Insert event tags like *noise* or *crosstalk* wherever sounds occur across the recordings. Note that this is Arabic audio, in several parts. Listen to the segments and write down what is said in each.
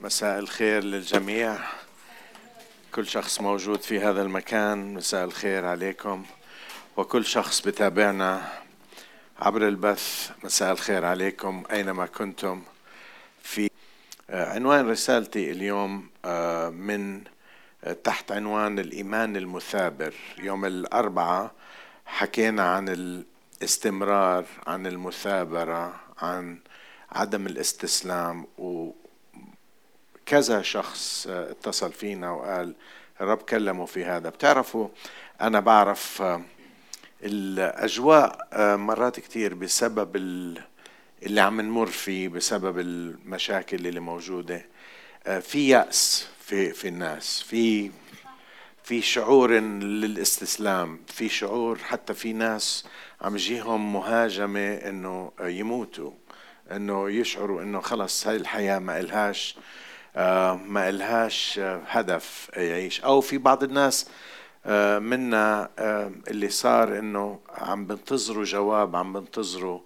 مساء الخير للجميع. كل شخص موجود في هذا المكان مساء الخير عليكم. وكل شخص بتابعنا عبر البث مساء الخير عليكم أينما كنتم. في عنوان رسالتي اليوم آه، من تحت عنوان الإيمان المثابر. يوم الأربعاء حكينا عن الاستمرار عن المثابرة عن عدم الاستسلام و كذا شخص اتصل فينا وقال الرب كلمه في هذا. بتعرفوا أنا بعرف الأجواء مرات كتير بسبب اللي عم نمر فيه بسبب المشاكل اللي موجودة. في يأس في في الناس في في شعور للاستسلام في شعور حتى في ناس عم يجيهم مهاجمة إنه يموتوا. إنه يشعروا إنه خلص هاي الحياة ما إلهاش آه، ما إلهاش آه، هدف يعيش. أو في بعض الناس آه، منا اللي صار إنه عم بنتظروا جواب عم بنتظروا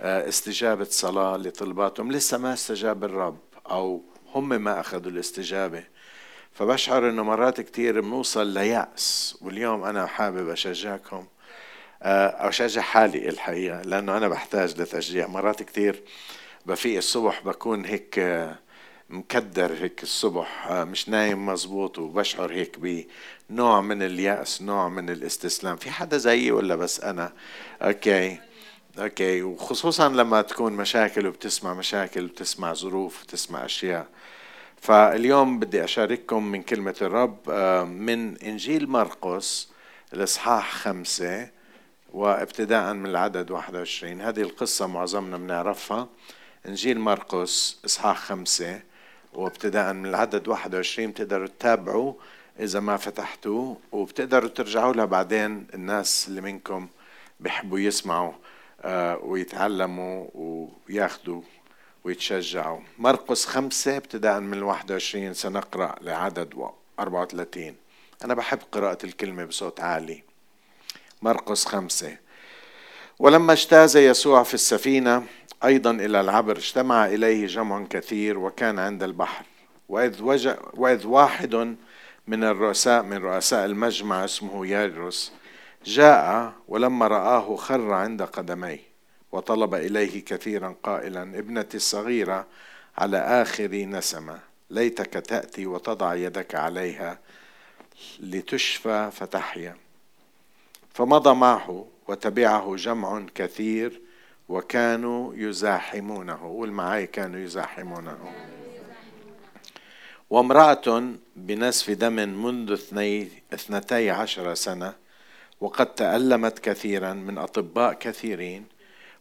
استجابة صلاة لطلباتهم. لسه ما استجاب الرب أو هم ما أخذوا الاستجابة. فبشعر إنه مرات كتير بنوصل ليأس. واليوم أنا حابب أشجعكم أشجع حالي الحقيقة لأنه أنا بحتاج لتشجيع. مرات كتير بفيق الصبح بكون هيك مكدر هيك الصبح آه، مش نايم مزبوط وبشعر هيك بنوع من اليأس نوع من الاستسلام. في حدا زيي ولا بس أنا؟ Okay okay. وخصوصا لما تكون مشاكل وبتسمع مشاكل وبتسمع ظروف وبتسمع أشياء. فاليوم بدي أشارككم من كلمة الرب آه، من إنجيل مرقس الإصحاح خمسة وابتداء من العدد 21 هذه القصة معظمنا بنعرفها. إنجيل مرقس إصحاح خمسة وابتداء من العدد 21 بتقدروا تتابعوا إذا ما فتحتوه وبتقدروا ترجعوا لها بعدين. الناس اللي منكم بيحبوا يسمعوا آه، ويتعلموا وياخذوا ويتشجعوا. مرقس خمسة ابتداء من الواحد وعشرين. سنقرأ لعدد أربعة وثلاثين. أنا بحب قراءة الكلمة بصوت عالي. مرقس خمسة. ولما اجتاز يسوع في السفينة أيضا إلى العبر اجتمع إليه جمع كثير وكان عند البحر. وإذ, وجه وإذ واحد من الرؤساء من رؤساء المجمع اسمه يايروس جاء ولما رآه خر عند قدميه وطلب إليه كثيرا قائلا ابنتي الصغيرة على آخر نسمة ليتك تأتي وتضع يدك عليها لتشفى فتحيا. فمضى معه وتبعه جمع كثير وكانوا يزاحمونه قول كانوا يزاحمونه. وامرأة بنسف دم منذ اثنتي عشر سنة وقد تألمت كثيرا من أطباء كثيرين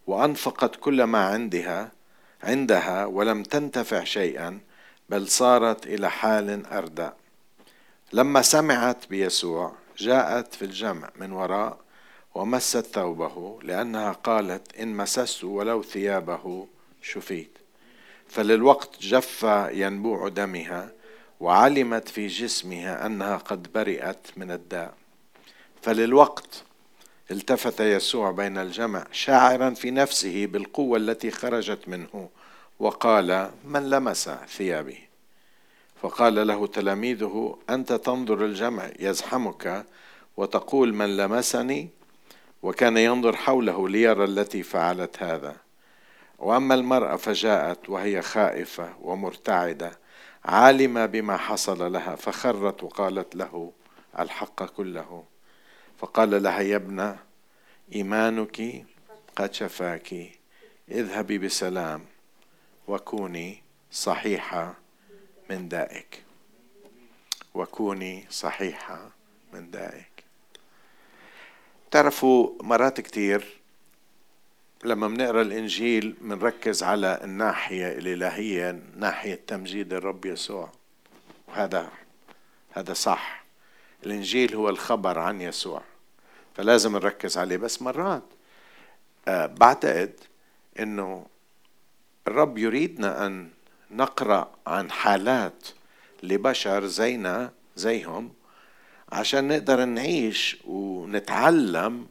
وأنفقت كل ما عندها عندها ولم تنتفع شيئا بل صارت إلى حال أردى لما سمعت بيسوع جاءت في الجمع من وراء ومست ثوبه لأنها قالت إن مسست ولو ثيابه شفيت. فللوقت جف ينبوع دمها وعلمت في جسمها أنها قد برئت من الداء. فللوقت التفت يسوع بين الجمع شاعرا في نفسه بالقوة التي خرجت منه وقال من لمس ثيابي فقال له تلاميذه أنت تنظر الجمع يزحمك وتقول من لمسني وكان ينظر حوله ليرى التي فعلت هذا. وأما المرأة فجاءت وهي خائفة ومرتعدة عالمة بما حصل لها فخرت وقالت له الحق كله. فقال لها يا ابنة إيمانك قد شفاك اذهبي بسلام وكوني صحيحة من دائك. وكوني صحيحة من دائك. تعرفوا مرات كتير لما بنقرأ الإنجيل بنركز على الناحية الإلهية ناحية تمجيد الرب يسوع. وهذا هذا صح. الإنجيل هو الخبر عن يسوع. فلازم نركز عليه. بس مرات آه بعتقد إنه الرب يريدنا أن نقرأ عن حالات لبشر زينا زيهم عشان نقدر نعيش ونتعلم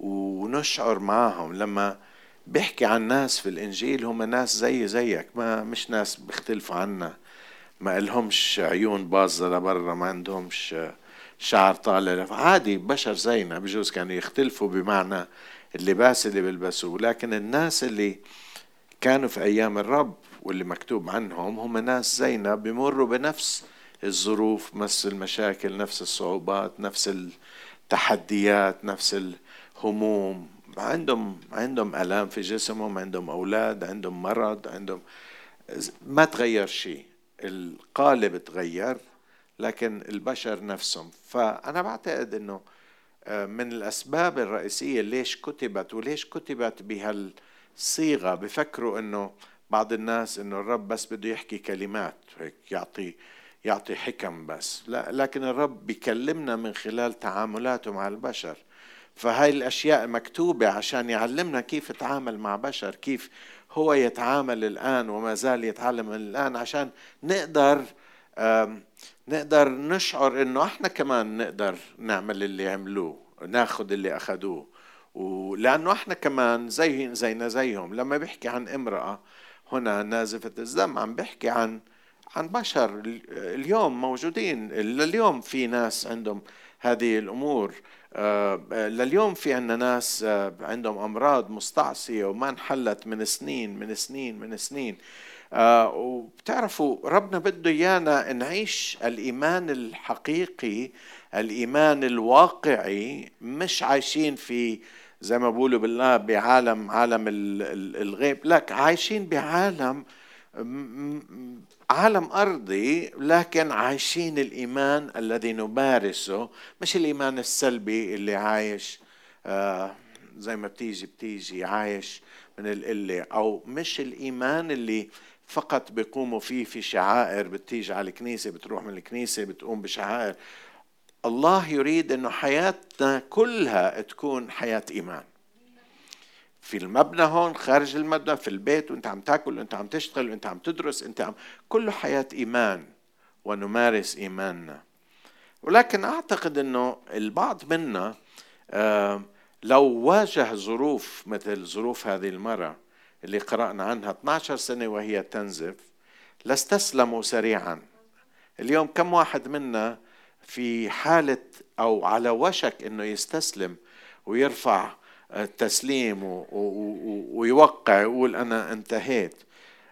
ونشعر معهم لما بيحكي عن ناس في الإنجيل هم ناس زي زيك ما مش ناس بيختلفوا عنا. ما لهمش عيون باظة لبرا ما عندهمش شعر طالع عادي بشر زينا بجوز كانوا يختلفوا بمعنى اللباس اللي بيلبسوه. لكن الناس اللي كانوا في أيام الرب واللي مكتوب عنهم هم ناس زينا بمروا بنفس الظروف نفس المشاكل نفس الصعوبات نفس التحديات نفس الهموم. عندهم عندهم آلام في جسمهم عندهم أولاد عندهم مرض عندهم ما تغير شيء. القالب تغير لكن البشر نفسهم. فأنا بعتقد إنه آه، من الأسباب الرئيسية ليش كتبت وليش كتبت بهالصيغة بفكروا إنه بعض الناس إنه الرب بس بده يحكي كلمات هيك يعطي يعطي حكم بس. لا لكن الرب بيكلمنا من خلال تعاملاته مع البشر. فهاي الأشياء مكتوبة عشان يعلمنا كيف يتعامل مع بشر كيف هو يتعامل الآن وما زال يتعلم الآن عشان نقدر نقدر نشعر إنه إحنا كمان نقدر نعمل اللي عملوه ناخذ اللي أخذوه. ولأنه إحنا كمان زي زينا زيهم. لما بيحكي عن امرأة هنا نازفة الدم عم بيحكي عن عن بشر اليوم موجودين. لليوم في ناس عندهم هذه الأمور. آه، لليوم في عندنا ناس آه، عندهم أمراض مستعصية وما انحلت من سنين من سنين من سنين. آه، وبتعرفوا ربنا بده إيانا نعيش الإيمان الحقيقي الإيمان الواقعي مش عايشين في زي ما بقولوا بالله بعالم عالم الغيب. لا عايشين بعالم عالم أرضي لكن عايشين الإيمان الذي نمارسه مش الإيمان السلبي اللي عايش آه، زي ما بتيجي بتيجي عايش من القلة أو مش الإيمان اللي فقط بيقوموا فيه في شعائر بتيجي على الكنيسة بتروح من الكنيسة بتقوم بشعائر. الله يريد إنه حياتنا كلها تكون حياة إيمان. في المبنى هون خارج المبنى في البيت وأنت عم تاكل وأنت عم تشتغل وأنت عم تدرس انت عم كله حياة إيمان ونمارس إيماننا. ولكن أعتقد إنه البعض منا لو واجه ظروف مثل ظروف هذه المرأة اللي قرأنا عنها 12 سنة وهي تنزف لاستسلموا سريعا. اليوم كم واحد منا في حالة أو على وشك أنه يستسلم ويرفع التسليم ويوقع يقول أنا انتهيت.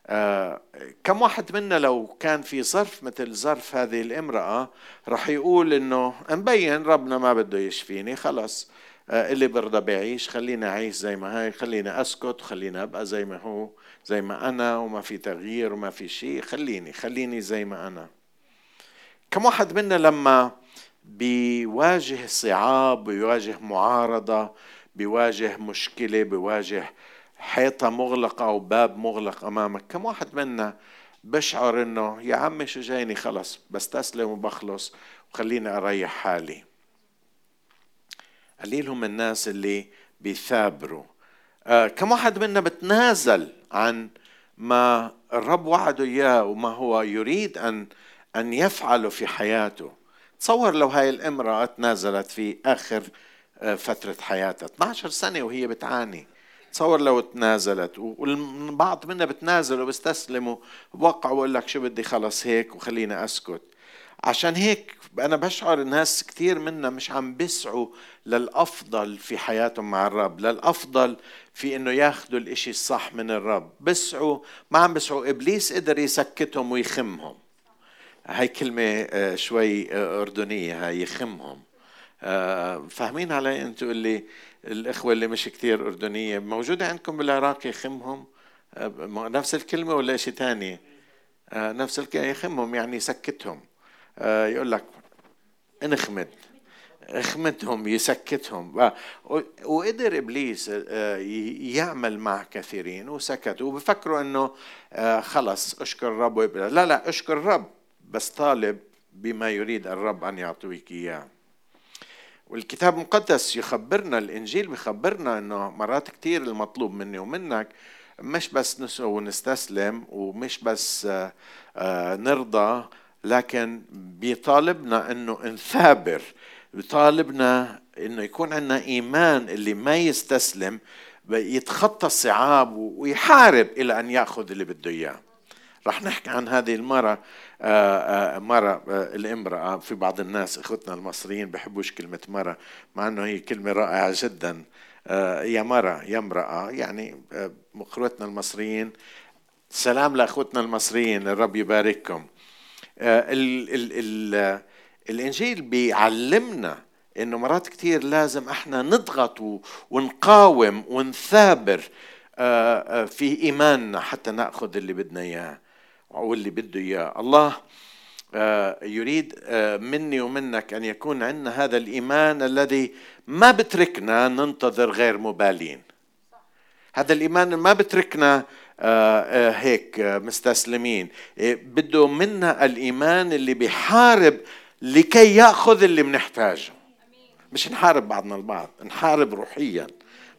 آه، كم واحد منا لو كان في ظرف مثل ظرف هذه الامرأة رح يقول إنه مبين ربنا ما بده يشفيني خلص. آه، اللي برضى بعيش خليني أعيش زي ما هاي خليني أسكت خليني أبقى زي ما هو زي ما أنا وما في تغيير وما في شيء خليني خليني زي ما أنا. كم واحد منا لما بيواجه صعاب بيواجه معارضة بيواجه مشكلة بيواجه حيطة مغلقة أو باب مغلق أمامك كم واحد منا بشعر إنه يا عمي شو جايني خلص بستسلم وبخلص وخليني أريح حالي. قليل هم الناس اللي بيثابروا. آه كم واحد منا بتنازل عن ما الرب وعده إياه وما هو يريد أن أن يفعله في حياته. تصور لو هاي الامرأة تنازلت في آخر فترة حياتها 12 سنة وهي بتعاني. تصور لو تنازلت والبعض منا بتنازل وبستسلم وبوقع وبقول لك شو بدي خلص هيك وخليني أسكت. عشان هيك أنا بشعر الناس كثير منا مش عم بيسعوا للأفضل في حياتهم مع الرب للأفضل في إنه ياخذوا الإشي الصح من الرب. بسعوا ما عم بسعوا إبليس قدر يسكتهم ويخمهم. هاي كلمة آه، شوي آه، أردنية هاي يخمهم. آه، فاهمين علي أنتوا اللي الإخوة اللي مش كثير أردنية موجودة عندكم بالعراق يخمهم؟ نفس الكلمة ولا شيء ثاني آه، نفس الكلمة يخمهم يعني يسكتهم. يقول لك انخمد. اخمدهم يسكتهم. وقدر إبليس يعمل مع كثيرين وسكت. وبفكروا إنه خلص أشكر الرب لا لا أشكر الرب بس طالب بما يريد الرب أن يعطيك إياه. والكتاب المقدس يخبرنا الإنجيل بيخبرنا إنه مرات كتير المطلوب مني ومنك مش بس نسوي ونستسلم ومش بس آه، آه، نرضى لكن بيطالبنا إنه نثابر بيطالبنا إنه يكون عندنا إيمان اللي ما يستسلم يتخطى الصعاب ويحارب إلى أن يأخذ اللي بده إياه. رح نحكي عن هذه المرة مرة آه، الامرأة في بعض الناس اخوتنا المصريين بحبوش كلمة مرة مع انه هي كلمة رائعة جدا. يا مرة يا امرأة يعني اخوتنا المصريين سلام لاخوتنا المصريين الرب يبارككم. ال ال ال الإنجيل بيعلمنا إنه مرات كثير لازم إحنا نضغط ونقاوم ونثابر في إيماننا حتى نأخذ اللي بدنا إياه. واللي بده إياه. الله آه، يريد آه، مني ومنك أن يكون عندنا هذا الإيمان الذي ما بتركنا ننتظر غير مبالين. هذا الإيمان ما بتركنا آه، هيك مستسلمين. بده منا الإيمان اللي بيحارب لكي يأخذ اللي بنحتاجه. مش نحارب بعضنا البعض نحارب روحيا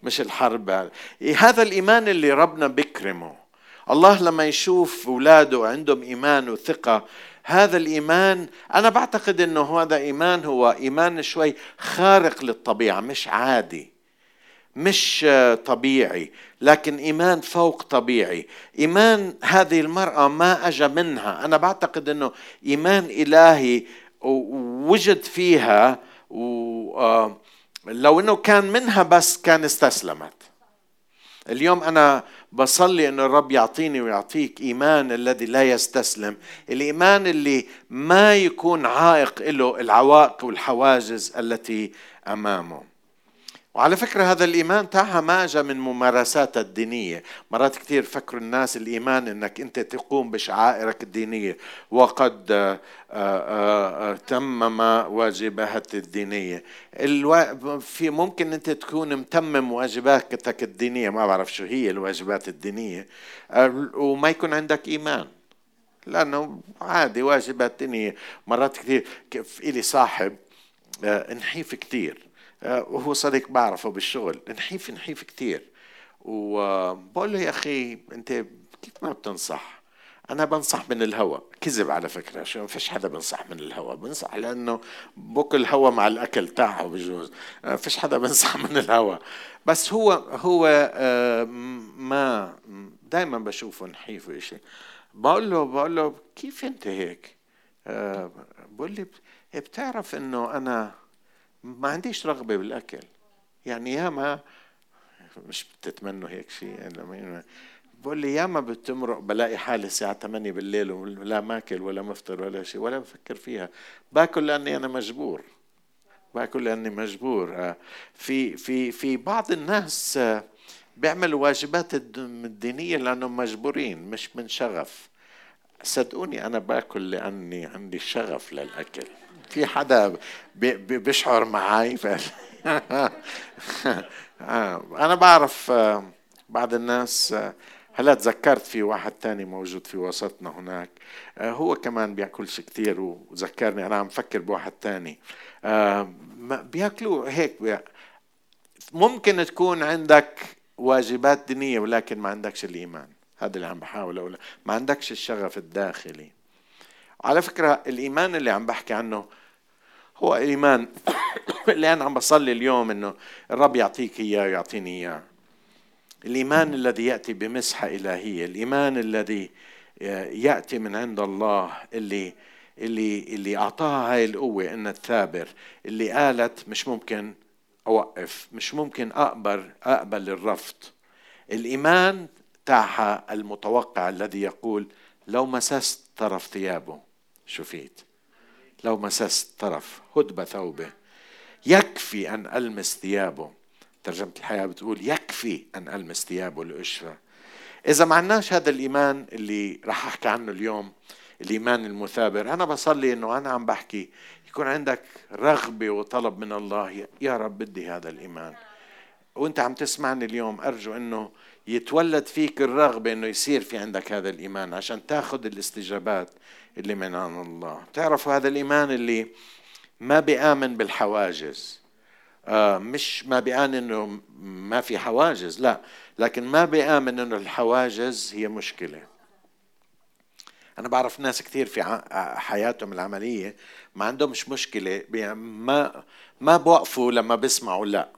مش الحرب. هذا الإيمان اللي ربنا بكرمه الله لما يشوف اولاده عندهم إيمان وثقة هذا الإيمان أنا بعتقد إنه هذا إيمان هو إيمان شوي خارق للطبيعة مش عادي مش طبيعي لكن إيمان فوق طبيعي. إيمان هذه المرأة ما اجى منها. أنا بعتقد إنه إيمان إلهي وجد فيها ولو إنه كان منها بس كان استسلمت. اليوم أنا بصلي إن الرب يعطيني ويعطيك إيمان الذي لا يستسلم. الإيمان اللي ما يكون عائق له العوائق والحواجز التي أمامه. وعلى فكرة هذا الإيمان تاعها ما جاء من ممارساتها الدينية. مرات كثير فكروا الناس الإيمان أنك أنت تقوم بشعائرك الدينية. وقد آه، آه، آه، تمم واجباتك الدينية. في ممكن أنت تكون متمم واجباتك الدينية. ما بعرف شو هي الواجبات الدينية. وما يكون عندك إيمان. لأنه عادي واجبات دينية. مرات كثير إلي صاحب نحيف كثير وهو صديق بعرفه بالشغل. نحيف نحيف كثير وبقول له يا أخي أنت كيف ما بتنصح؟ أنا بنصح من الهوى كذب على فكرة. شو ما فيش حدا بنصح من الهوى بنصح لأنه بوك الهوى مع الأكل تاعه بجوز. ما فيش حدا *laughs* بنصح من الهوى بس هو هو آه، ما دائما بشوفه نحيف وشيء بقول له بقول له كيف أنت هيك؟ آه، بقول لي بتعرف إنه أنا ما عنديش رغبة بالأكل. يعني ياما مش بتتمنوا هيك شيء يعني بقول لي ياما بتمرق بلاقي حالي الساعة 8 بالليل ولا ماكل ولا مفطر ولا شيء ولا بفكر فيها. باكل لأني أنا مجبور. باكل لأني مجبور. آه، في في في بعض الناس آه، بيعملوا واجبات الدينية لأنهم مجبورين مش من شغف. صدقوني أنا باكل لأني عندي شغف للأكل. في حدا بيشعر معي *laughs* آه، أنا بعرف آه، بعض الناس آه، هلا تذكرت في واحد تاني موجود في وسطنا هناك هو كمان بياكلش كثير وذكرني أنا عم فكر بواحد تاني بياكلوا هيك ممكن تكون عندك واجبات دينية ولكن ما عندكش الإيمان هذا اللي عم بحاول أقوله ما عندكش الشغف الداخلي. على فكرة الإيمان اللي عم بحكي عنه هو إيمان *coughs* اللي أنا عم بصلي اليوم إنه الرب يعطيك إياه ويعطيني إياه. الإيمان الذي يأتي بمسحة إلهية الإيمان الذي يأتي من عند الله اللي اللي اللي أعطاها هاي القوة ان الثابر اللي قالت مش ممكن أوقف مش ممكن أقبل أقبل الرفض. الإيمان تاعها المتوقع الذي يقول لو مسست طرف ثيابه. شفيت. لو مسست طرف هدب ثوبه. يكفي أن ألمس ثيابه. ترجمة الحياة بتقول يكفي أن ألمس ثيابه لأشفى. إذا ما عندناش هذا الإيمان اللي راح أحكي عنه اليوم الإيمان المثابر أنا بصلي إنه أنا عم بحكي يكون عندك رغبة وطلب من الله. يا رب بدي هذا الإيمان. وأنت عم تسمعني اليوم أرجو إنه يتولد فيك الرغبة إنه يصير في عندك هذا الإيمان عشان تاخذ الاستجابات اللي من عند الله. بتعرفوا هذا الإيمان اللي ما بيآمن بالحواجز. آه مش ما بيآمن إنه ما في حواجز لا. لكن ما بيآمن إنه الحواجز هي مشكلة. أنا بعرف ناس كثير في حياتهم العملية ما عندهمش مشكلة ما ما بوقفوا لما بيسمعوا لا.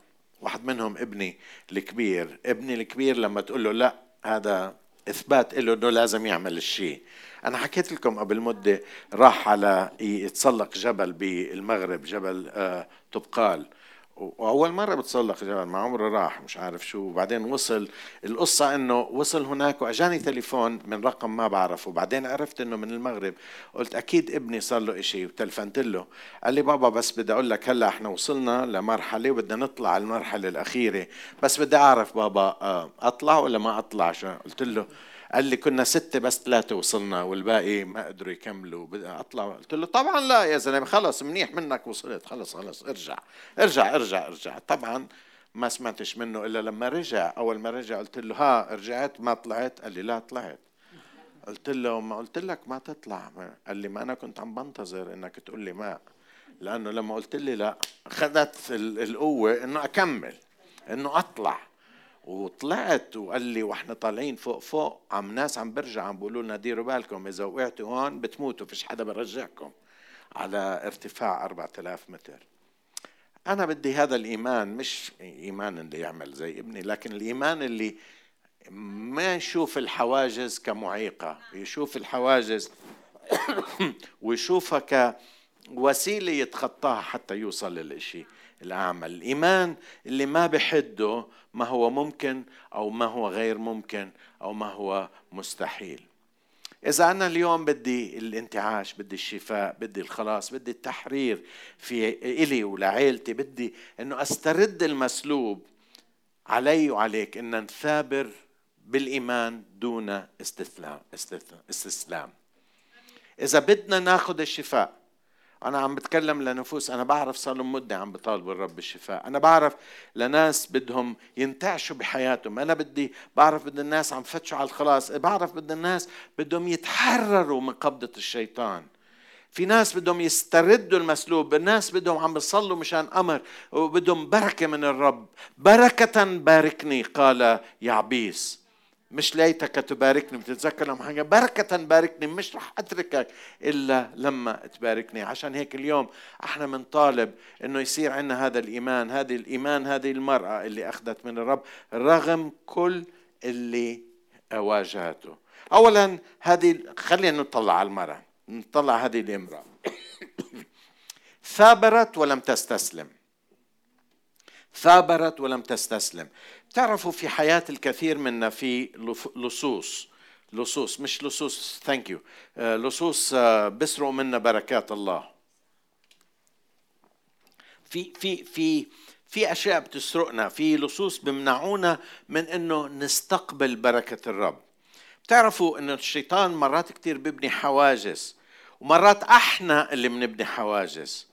واحد منهم ابني الكبير. ابني الكبير لما تقول له لا هذا إثبات له إنه لازم يعمل الشيء. أنا حكيت لكم قبل مدة راح على يتسلق جبل بالمغرب جبل آه، تبقال وأول مرة بتسلق جبل ما عمره راح مش عارف شو. وبعدين وصل القصة إنه وصل هناك وأجاني تليفون من رقم ما بعرفه. وبعدين عرفت إنه من المغرب. قلت أكيد ابني صار له شيء وتلفنت له. قال لي بابا بس بدي أقول لك هلأ إحنا وصلنا لمرحلة وبدنا نطلع على المرحلة الأخيرة. بس بدي أعرف بابا آه، أطلع ولا ما أطلع؟ شو؟ قلت له قال لي كنا ستة بس ثلاثة وصلنا والباقي ما قدروا يكملوا. أطلع. قلت له طبعا لا يا زلمة خلص منيح منك وصلت. خلص خلص ارجع. ارجع ارجع ارجع. طبعا ما سمعتش منه إلا لما رجع. أول ما رجع قلت له ها رجعت ما طلعت؟ قال لي لا طلعت. قلت له ما قلت لك ما تطلع. قال لي ما أنا كنت عم بنتظر إنك تقول لي ما. لأنه لما قلت لي لا أخذت القوة إنه أكمل إنه أطلع. وطلعت وقال لي وإحنا طالعين فوق فوق عم ناس عم برجع عم بيقولوا لنا ديروا بالكم إذا وقعتوا هون بتموتوا فيش حدا برجعكم على ارتفاع 4000 متر. أنا بدي هذا الإيمان مش إيمان اللي يعمل زي ابني لكن الإيمان اللي ما يشوف الحواجز كمعيقة يشوف الحواجز *coughs* ويشوفها كوسيلة يتخطاها حتى يوصل للإشي. الأعمى الإيمان اللي ما بحده ما هو ممكن أو ما هو غير ممكن أو ما هو مستحيل. إذا أنا اليوم بدي الانتعاش بدي الشفاء بدي الخلاص بدي التحرير في إلي ولعائلتي بدي أنه أسترد المسلوب علي وعليك أن نثابر بالإيمان دون استسلام استسلام. إذا بدنا ناخذ الشفاء أنا عم بتكلم لنفوس أنا بعرف صار لهم مدة عم بطالبوا الرب بالشفاء أنا بعرف لناس بدهم ينتعشوا بحياتهم. أنا بدي بعرف بدي الناس عم فتشوا على الخلاص. بعرف بدي الناس بدهم يتحرروا من قبضة الشيطان. في ناس بدهم يستردوا المسلوب. الناس بدهم عم بيصلوا مشان أمر وبدهم بركة من الرب. بركة باركني قال يعبيس. مش ليتك تباركني بتتذكر لما حاجة بركة باركني مش رح أتركك إلا لما تباركني. عشان هيك اليوم إحنا بنطالب إنه يصير عندنا هذا الإيمان هذه الإيمان هذه المرأة اللي أخذت من الرب رغم كل اللي واجهته. أولا هذه خلينا نطلع على المرأة نطلع هذه الإمرأة. *coughs* ثابرت ولم تستسلم. ثابرت ولم تستسلم. تعرفوا في حياة الكثير منا في لصوص. لصوص مش لصوص ثانك يو آه، لصوص آه، بسرقوا منا بركات الله. في في في في أشياء بتسرقنا في لصوص بمنعونا من إنه نستقبل بركة الرب. بتعرفوا إنه الشيطان مرات كتير بيبني حواجز ومرات أحنا اللي بنبني حواجز.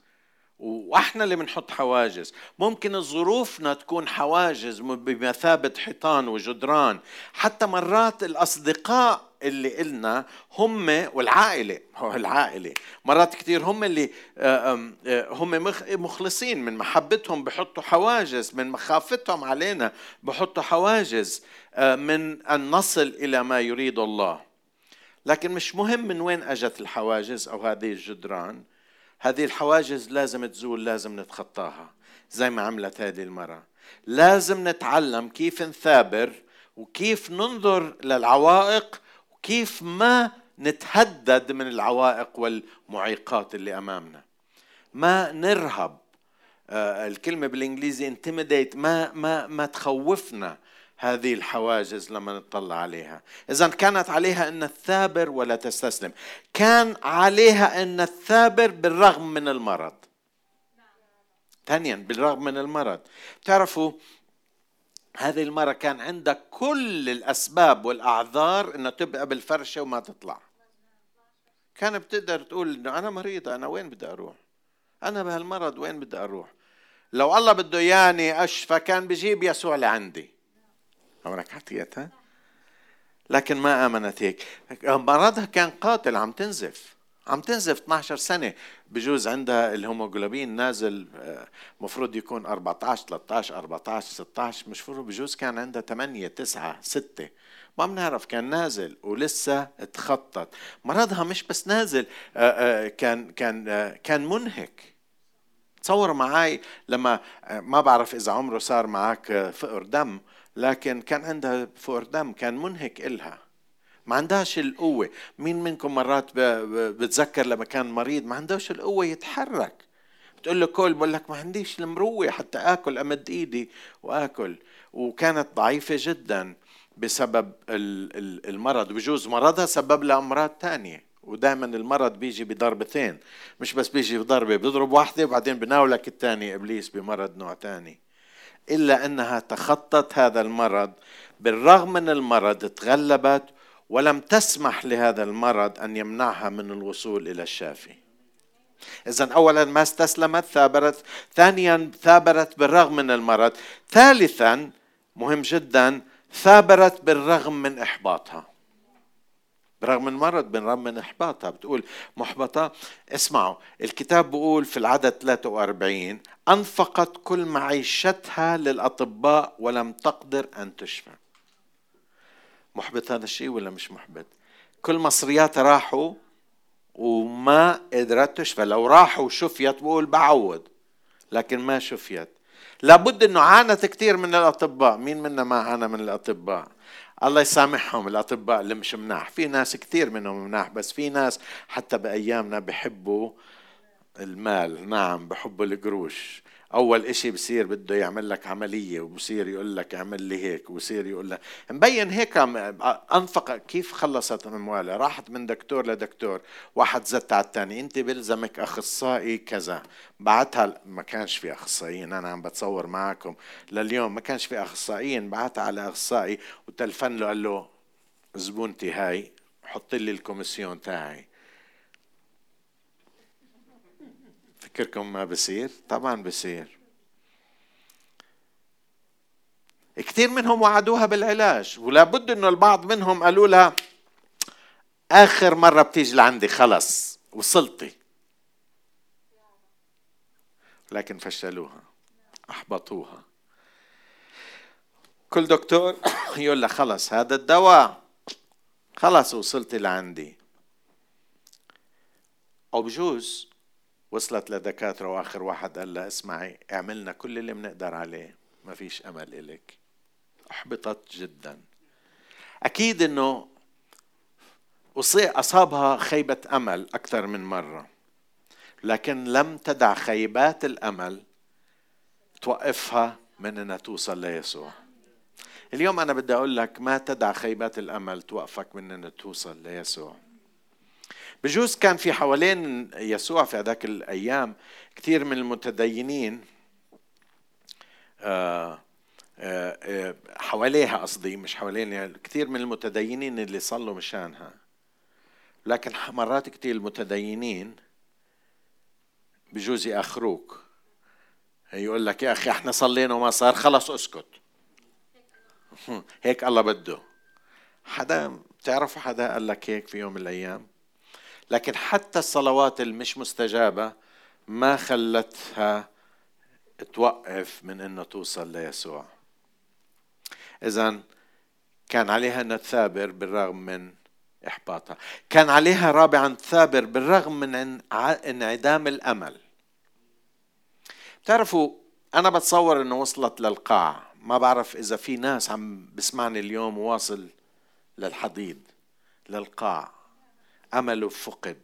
وإحنا اللي بنحط حواجز. ممكن ظروفنا تكون حواجز بمثابة حيطان وجدران. حتى مرات الأصدقاء اللي إلنا هم والعائلة. *laughs* هو العائلة. مرات كثير هم اللي آه، آه، هم مخلصين من محبتهم بحطوا حواجز من مخافتهم علينا بحطوا حواجز آه، من أن نصل إلى ما يريد الله. لكن مش مهم من وين أجت الحواجز أو هذه الجدران. هذه الحواجز لازم تزول لازم نتخطاها زي ما عملت هذه المرة. لازم نتعلم كيف نثابر وكيف ننظر للعوائق وكيف ما نتهدد من العوائق والمعيقات اللي أمامنا. ما نرهب آه، الكلمة بالإنجليزي انتميديت ما ما ما تخوفنا. هذه الحواجز لما نطلع عليها. إذا كانت عليها أن الثابر ولا تستسلم. كان عليها أن الثابر بالرغم من المرض. ثانيا بالرغم من المرض. تعرفوا هذه المرة كان عندها كل الأسباب والأعذار أنها تبقى بالفرشة وما تطلع. كان بتقدر تقول أنه أنا مريضة أنا وين بدي أروح؟ أنا بهالمرض وين بدي أروح؟ لو الله بده إياني أشفى كان بجيب يسوع لعندي. عمرك حكيتها لكن ما آمنت هيك. مرضها كان قاتل عم تنزف. عم تنزف 12 سنة. بجوز عندها الهيموغلوبين نازل مفروض يكون 14 13 14 16 مش مفروض بجوز كان عندها 8 9 6 ما بنعرف كان نازل ولسه تخطط مرضها مش بس نازل كان كان كان منهك. تصور معي لما ما بعرف إذا عمره صار معك فقر دم. لكن كان عندها فقر دم كان منهك إلها. ما عندهاش القوة. مين منكم مرات بتذكر لما كان مريض؟ ما عندهاش القوة يتحرك. بتقول له كل بقول لك ما عنديش المروة حتى آكل أمد إيدي وآكل. وكانت ضعيفة جدا بسبب المرض. بجوز مرضها سبب لها أمراض تانية. ودائما المرض بيجي بضربتين. مش بس بيجي بضربة بيضرب واحدة وبعدين بناولك الثاني إبليس بمرض نوع تاني. إلا أنها تخطت هذا المرض بالرغم من المرض تغلبت ولم تسمح لهذا المرض أن يمنعها من الوصول إلى الشافي. إذا أولا ما استسلمت ثابرت ثانيا ثابرت بالرغم من المرض ثالثا مهم جدا ثابرت بالرغم من إحباطها. برغم من مرض بالرغم من إحباطها. بتقول محبطة. اسمعوا الكتاب بيقول في العدد 43 أنفقت كل معيشتها للأطباء ولم تقدر أن تشفى. محبط هذا الشيء ولا مش محبط؟ كل مصرياتها راحوا وما قدرت تشفى. لو راحوا وشفيت بقول بعوض لكن ما شفيت. لابد إنه عانت كثير من الأطباء. مين منا ما عانى من الأطباء؟ الله يسامحهم الأطباء اللي مش مناح. في ناس كثير منهم مناح بس في ناس حتى بأيامنا بحبوا المال. نعم بحبوا القروش. أول إشي بصير بده يعمل لك عملية وبصير يقول لك اعمل لي هيك وبصير يقول لك. مبين هيك أنفق كيف خلصت اموالها راحت من دكتور لدكتور واحد زت على الثاني أنت بلزمك أخصائي كذا. بعتها ما كانش في أخصائيين أنا عم بتصور معكم لليوم ما كانش في أخصائيين. بعتها على أخصائي وتلفن له قال له زبونتي هاي حط لي الكوميسيون تاعي. فكركم ما بصير؟ طبعا بصير. كثير منهم وعدوها بالعلاج ولا بد إنه البعض منهم قالوا لها آخر مرة بتيجي لعندي خلص وصلتي. لكن فشلوها أحبطوها. كل دكتور *coughs* يقول لها خلص هذا الدواء خلص وصلتي لعندي. أو بجوز وصلت لدكاترة وآخر واحد قال لها اسمعي اعملنا كل اللي بنقدر عليه ما فيش أمل إلك أحبطت جدا. أكيد أنه أصابها خيبة أمل أكثر من مرة. لكن لم تدع خيبات الأمل توقفها من أنها توصل ليسوع. اليوم أنا بدي أقول لك ما تدع خيبات الأمل توقفك من أنها توصل ليسوع. بجوز كان في حوالين يسوع في هذاك الأيام كثير من المتدينين آه، آه، آه، حواليها قصدي مش حوالين كثير من المتدينين اللي صلوا مشانها. لكن مرات كثير المتدينين بجوز يأخروك. يقول لك يا أخي إحنا صلينا وما صار خلص اسكت. *laughs* هيك الله بده. حدا بتعرفوا حدا قال لك هيك في يوم من الأيام؟ لكن حتى الصلوات المش مستجابة ما خلتها توقف من إنه توصل ليسوع. اذا كان عليها أن تثابر بالرغم من إحباطها. كان عليها رابعا تثابر بالرغم من انعدام الأمل. بتعرفوا أنا بتصور إنه وصلت للقاع. ما بعرف إذا في ناس عم بسمعني اليوم واصل للحضيض للقاع. أمله فقد.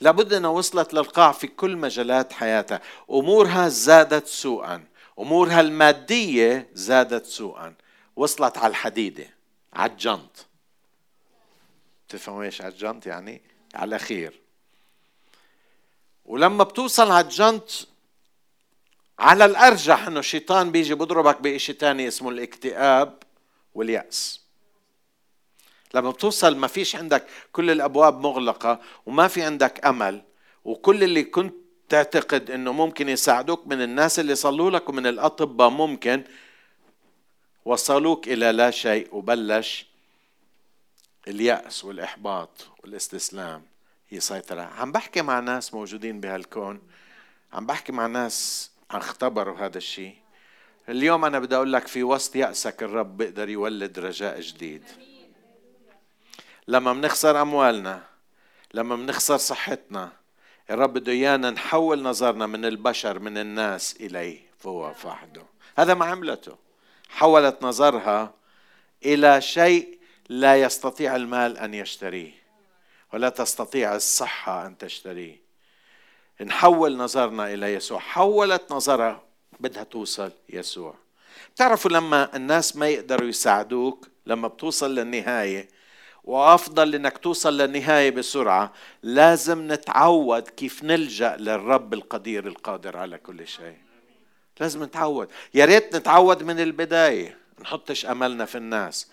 لابد أنها وصلت للقاع في كل مجالات حياتها. أمورها زادت سوءا. أمورها المادية زادت سوءا. وصلت على الحديدة على الجنط. تفهموا إيش على الجنط يعني؟ على الأخير. ولما بتوصل على الجنط على الأرجح أنه الشيطان بيجي بضربك بشيء تاني اسمه الاكتئاب واليأس. لما بتوصل ما فيش عندك كل الأبواب مغلقة وما في عندك أمل وكل اللي كنت تعتقد إنه ممكن يساعدوك من الناس اللي صلوا لك ومن الأطباء ممكن وصلوك إلى لا شيء وبلش اليأس والإحباط والاستسلام. يسيطر عم بحكي مع ناس موجودين بهالكون. عم بحكي مع ناس أختبروا هذا الشيء. اليوم أنا بدي أقول لك في وسط يأسك الرب بيقدر يولد رجاء جديد. لما بنخسر أموالنا لما بنخسر صحتنا الرب بده إيانا نحول نظرنا من البشر من الناس إليه فهو وحده. هذا ما عملته. حولت نظرها إلى شيء لا يستطيع المال أن يشتريه ولا تستطيع الصحة أن تشتريه. نحول نظرنا إلى يسوع. حولت نظرها بدها توصل يسوع. تعرفوا لما الناس ما يقدروا يساعدوك لما بتوصل للنهاية وأفضل إنك توصل للنهاية بسرعة. لازم نتعود كيف نلجأ للرب القدير القادر على كل شيء. لازم نتعود. يا ريت نتعود من البداية. نحطش أملنا في الناس.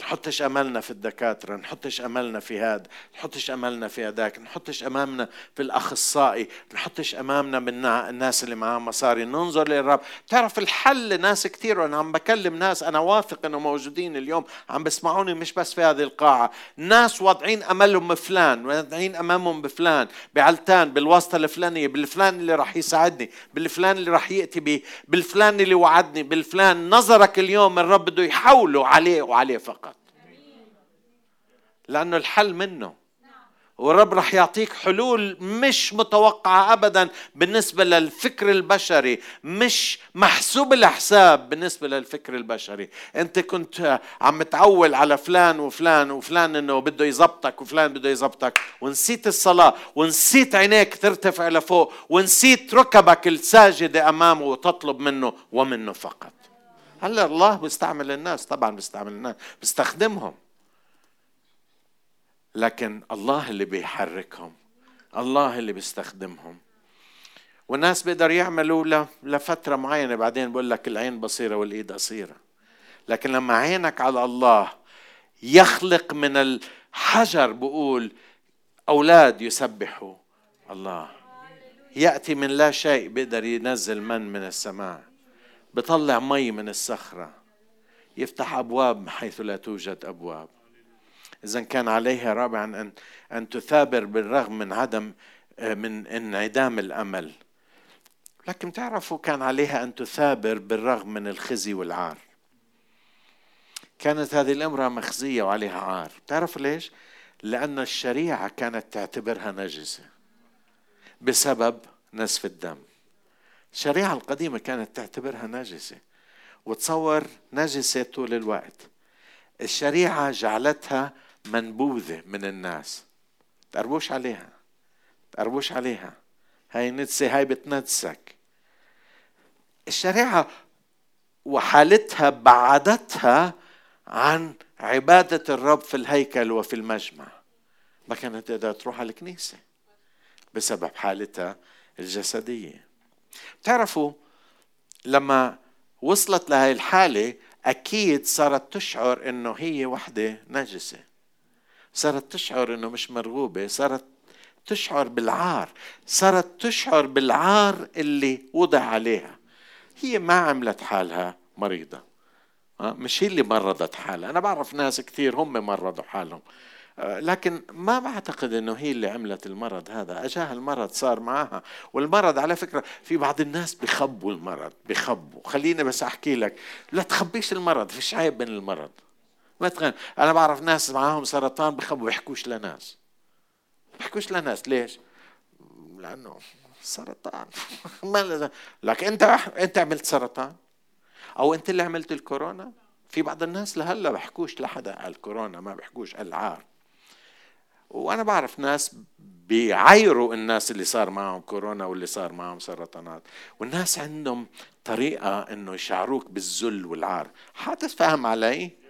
نحطش أملنا في الدكاترة نحطش أملنا في هذا نحطش أملنا في هذاك نحطش أمامنا في الأخصائي نحطش أمامنا من الناس اللي معاهم مصاري. ننظر للرب. تعرف الحل ناس كثير وأنا عم بكلم ناس أنا واثق انه موجودين اليوم عم بسمعوني مش بس في هذه القاعة. ناس واضعين أملهم بفلان واضعين أمامهم بفلان بعلتان بالواسطة الفلانية بالفلان اللي راح يساعدني بالفلان اللي راح يأتي به بالفلان اللي وعدني بالفلان. نظرك اليوم الرب بده يحوله عليه وعليه فقط. لأنه الحل منه. والرب رح يعطيك حلول مش متوقعة أبدا بالنسبة للفكر البشري مش محسوب الحساب بالنسبة للفكر البشري. أنت كنت عم تعول على فلان وفلان وفلان أنه بده يزبطك وفلان بده يزبطك ونسيت الصلاة ونسيت عينيك ترتفع لفوق ونسيت ركبك الساجدة أمامه وتطلب منه ومنه فقط. هلأ الله بيستعمل الناس طبعا بيستعمل الناس بيستخدمهم. لكن الله اللي بيحركهم الله اللي بيستخدمهم. والناس بيقدر يعملوا لفترة معينة بعدين بقول لك العين بصيرة والإيد قصيرة. لكن لما عينك على الله يخلق من الحجر بقول أولاد يسبحوا الله. يأتي من لا شيء بيقدر ينزل من من السماء. بطلع مي من الصخرة. يفتح أبواب حيث لا توجد أبواب. إذا كان عليها رابعا أن أن تثابر بالرغم من عدم آه، من انعدام الأمل. لكن تعرفوا كان عليها أن تثابر بالرغم من الخزي والعار. كانت هذه الامرأة مخزية وعليها عار. تعرف ليش؟ لأن الشريعة كانت تعتبرها نجسة بسبب نزف الدم. الشريعة القديمة كانت تعتبرها نجسة وتصور نجسة طول الوقت. الشريعة جعلتها منبوذة من الناس. تقربوش عليها. تقربوش عليها. هاي نتسة هاي بتنتسك. الشريعة وحالتها بعدتها عن عبادة الرب في الهيكل وفي المجمع. ما كانت تقدر تروح على الكنيسة بسبب حالتها الجسدية. تعرفوا لما وصلت لهي الحالة أكيد صارت تشعر إنه هي وحدة نجسة. صارت تشعر إنه مش مرغوبة صارت تشعر بالعار صارت تشعر بالعار اللي وضع عليها. هي ما عملت حالها مريضة. مش هي اللي مرضت حالها. أنا بعرف ناس كثير هم مرضوا حالهم. لكن ما بعتقد إنه هي اللي عملت المرض هذا. أجاها المرض صار معها والمرض على فكرة في بعض الناس بخبوا المرض بخبوا. خليني بس أحكي لك. لا تخبيش المرض فيش عيب من المرض. ما تغنى أنا بعرف ناس معاهم سرطان بخبوا بيحكوش لناس. بيحكوش لناس. ليش؟ لأنه سرطان. *laughs* ما لك أنت أنت عملت سرطان؟ أو أنت اللي عملت الكورونا؟ في بعض الناس لهلا بحكوش لحدا على الكورونا ما بحكوش العار. وأنا بعرف ناس بيعايروا الناس اللي صار معهم كورونا واللي صار معهم سرطانات. والناس عندهم طريقة إنه يشعروك بالذل والعار. حد فاهم علي؟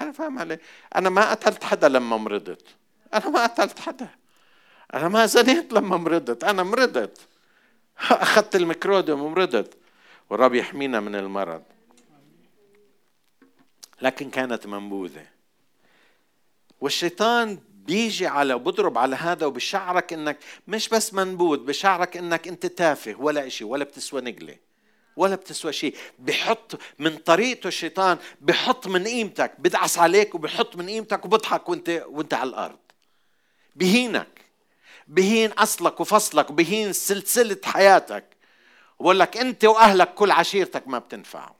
أنا فاهم علي أنا ما قتلت حدا لما مرضت. أنا ما قتلت حدا. أنا ما زنيت لما مرضت. أنا مرضت. أخذت الميكروديوم ومرضت. والرب يحمينا من المرض. لكن كانت منبوذة. والشيطان بيجي على بضرب على هذا وبشعرك إنك مش بس منبوذ بشعرك إنك أنت تافه ولا شيء ولا بتسوى نقلة. ولا بتسوى شيء. بحط من طريقته الشيطان بحط من قيمتك. بدعس عليك وبحط من قيمتك وبضحك وانت وانت على الأرض. بهينك. بهين أصلك وفصلك وبهين سلسلة حياتك. وبقول لك أنت وأهلك كل عشيرتك ما بتنفعوا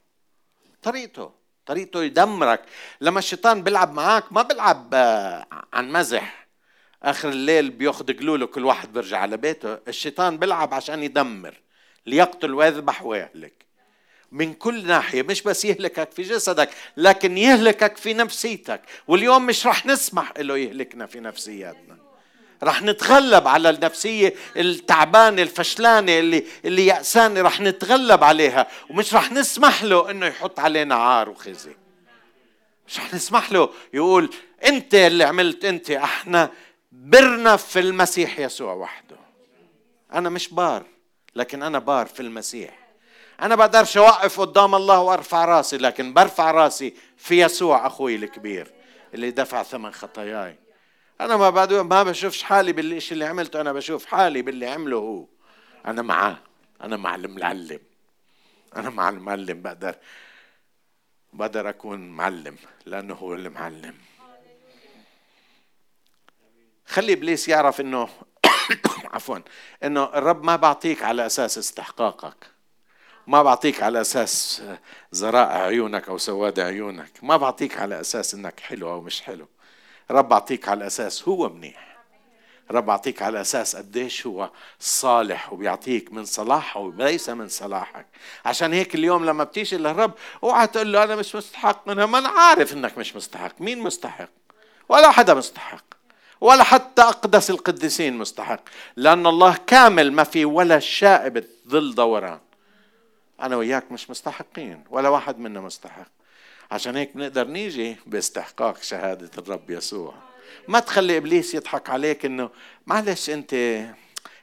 طريقته. طريقته يدمرك. لما الشيطان بيلعب معك ما بيلعب آه، عن مزح. آخر الليل بياخذ قلولة كل واحد بيرجع على بيته. الشيطان بيلعب عشان يدمر. ليقتل ويذبح ويهلك من كل ناحية مش بس يهلكك في جسدك لكن يهلكك في نفسيتك. واليوم مش رح نسمح له يهلكنا في نفسياتنا. رح نتغلب على النفسية التعبانة الفشلانة اللي اللي يأسانة رح نتغلب عليها. ومش رح نسمح له إنه يحط علينا عار وخزي. مش رح نسمح له يقول أنت اللي عملت أنت أحنا برنا في المسيح يسوع وحده. أنا مش بار. لكن أنا بار في المسيح. أنا بقدرش أوقف قدام الله وأرفع راسي لكن برفع راسي في يسوع أخوي الكبير اللي دفع ثمن خطاياي. أنا ما ما بشوفش حالي بالشيء اللي عملته أنا بشوف حالي باللي عمله هو. أنا معاه. أنا مع المعلم. أنا مع المعلم بقدر بقدر أكون معلم لأنه هو المعلم. خلي إبليس يعرف إنه *coughs* عفوا. إنه الرب ما بعطيك على أساس استحقاقك. ما بعطيك على أساس زراء عيونك أو سواد عيونك. ما بعطيك على أساس إنك حلو أو مش حلو. رب بعطيك على أساس هو منيح. رب بعطيك على أساس قديش هو صالح وبيعطيك من صلاحه وليس من صلاحك. عشان هيك اليوم لما بتيجي للرب أوعى تقول له أنا مش مستحق منها. ما أنا عارف إنك مش مستحق. مين مستحق؟ ولا حدا مستحق. ولا حتى أقدس القديسين مستحق. لأن الله كامل ما في ولا شائبه ظل دوران. أنا وياك مش مستحقين ولا واحد منا مستحق. عشان هيك بنقدر نيجي باستحقاق شهادة الرب يسوع. ما تخلي إبليس يضحك عليك إنه معلش أنت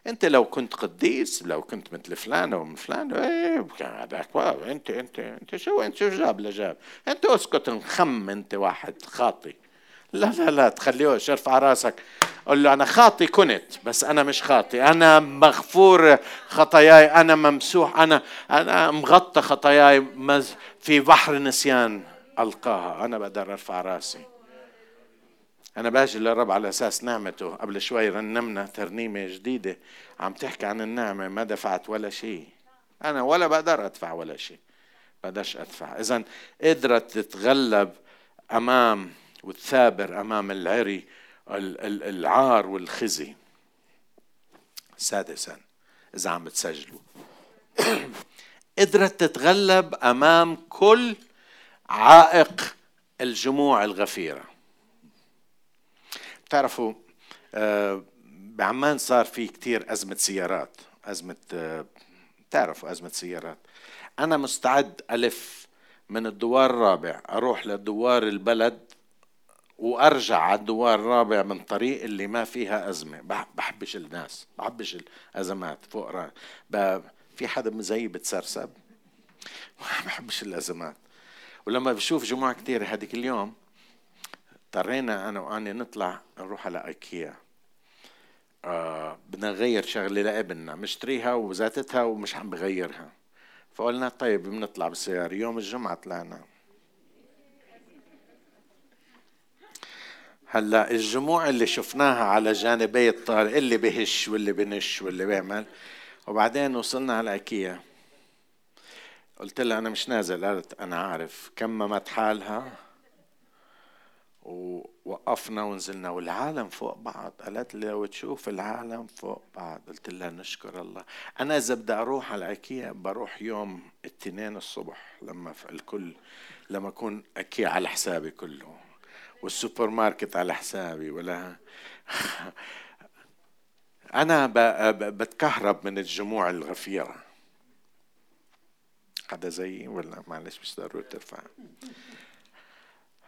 أنت لو كنت قديس لو كنت مثل فلان أو من فلان إيه هذاك أنت أنت أنت شو أنت شو جاب لجاب؟ أنت اسكت انخم أنت واحد خاطي لا لا لا تخليهوش ارفع راسك. قل له أنا خاطي كنت بس أنا مش خاطي. أنا مغفور خطاياي أنا ممسوح أنا أنا مغطى خطاياي في بحر نسيان ألقاها. أنا بقدر أرفع راسي. أنا باجي للرب على أساس نعمته. قبل شوي رنمنا ترنيمة جديدة. عم تحكي عن النعمة ما دفعت ولا شيء. أنا ولا بقدر أدفع ولا شيء. بقدرش أدفع. إذا قدرت تتغلب أمام وتثابر أمام العري العار والخزي. سادسا إذا عم تسجلوا. *clears throat* قدرت تتغلب أمام كل عائق الجموع الغفيرة. تعرفوا آه، بعمان صار في كتير أزمة سيارات أزمة آه، تعرفوا أزمة سيارات. أنا مستعد ألف من الدوار الرابع أروح لدوار البلد وأرجع على الدوار الرابع من طريق اللي ما فيها أزمة. بحبش الناس بحبش الأزمات فوق في حدا زيي بتسرسب؟ ما *laughs* بحبش الأزمات. ولما بشوف جمعة كثير هذيك اليوم اضطرينا أنا وأني نطلع نروح على إيكيا. آه بدنا نغير شغلة لابننا مشتريها وذاتتها ومش عم بغيرها. فقلنا طيب بنطلع بالسيارة يوم الجمعة طلعنا. هلا الجموع اللي شفناها على جانبي الطريق اللي بهش واللي بنش واللي بيعمل. وبعدين وصلنا على إيكيا. قلت لها أنا مش نازل قالت أنا عارف. كممت حالها ووقفنا ونزلنا والعالم فوق بعض. قالت لي لو تشوف العالم فوق بعض. قلت لها نشكر الله. أنا إذا بدي أروح على إيكيا بروح يوم الاثنين الصبح لما الكل لما أكون إيكيا على حسابي كله. والسوبر ماركت على حسابي ولا *laughs* أنا بتكهرب من الجموع الغفيرة. حدا زيي ولا؟ معلش مش ضروري ترفع.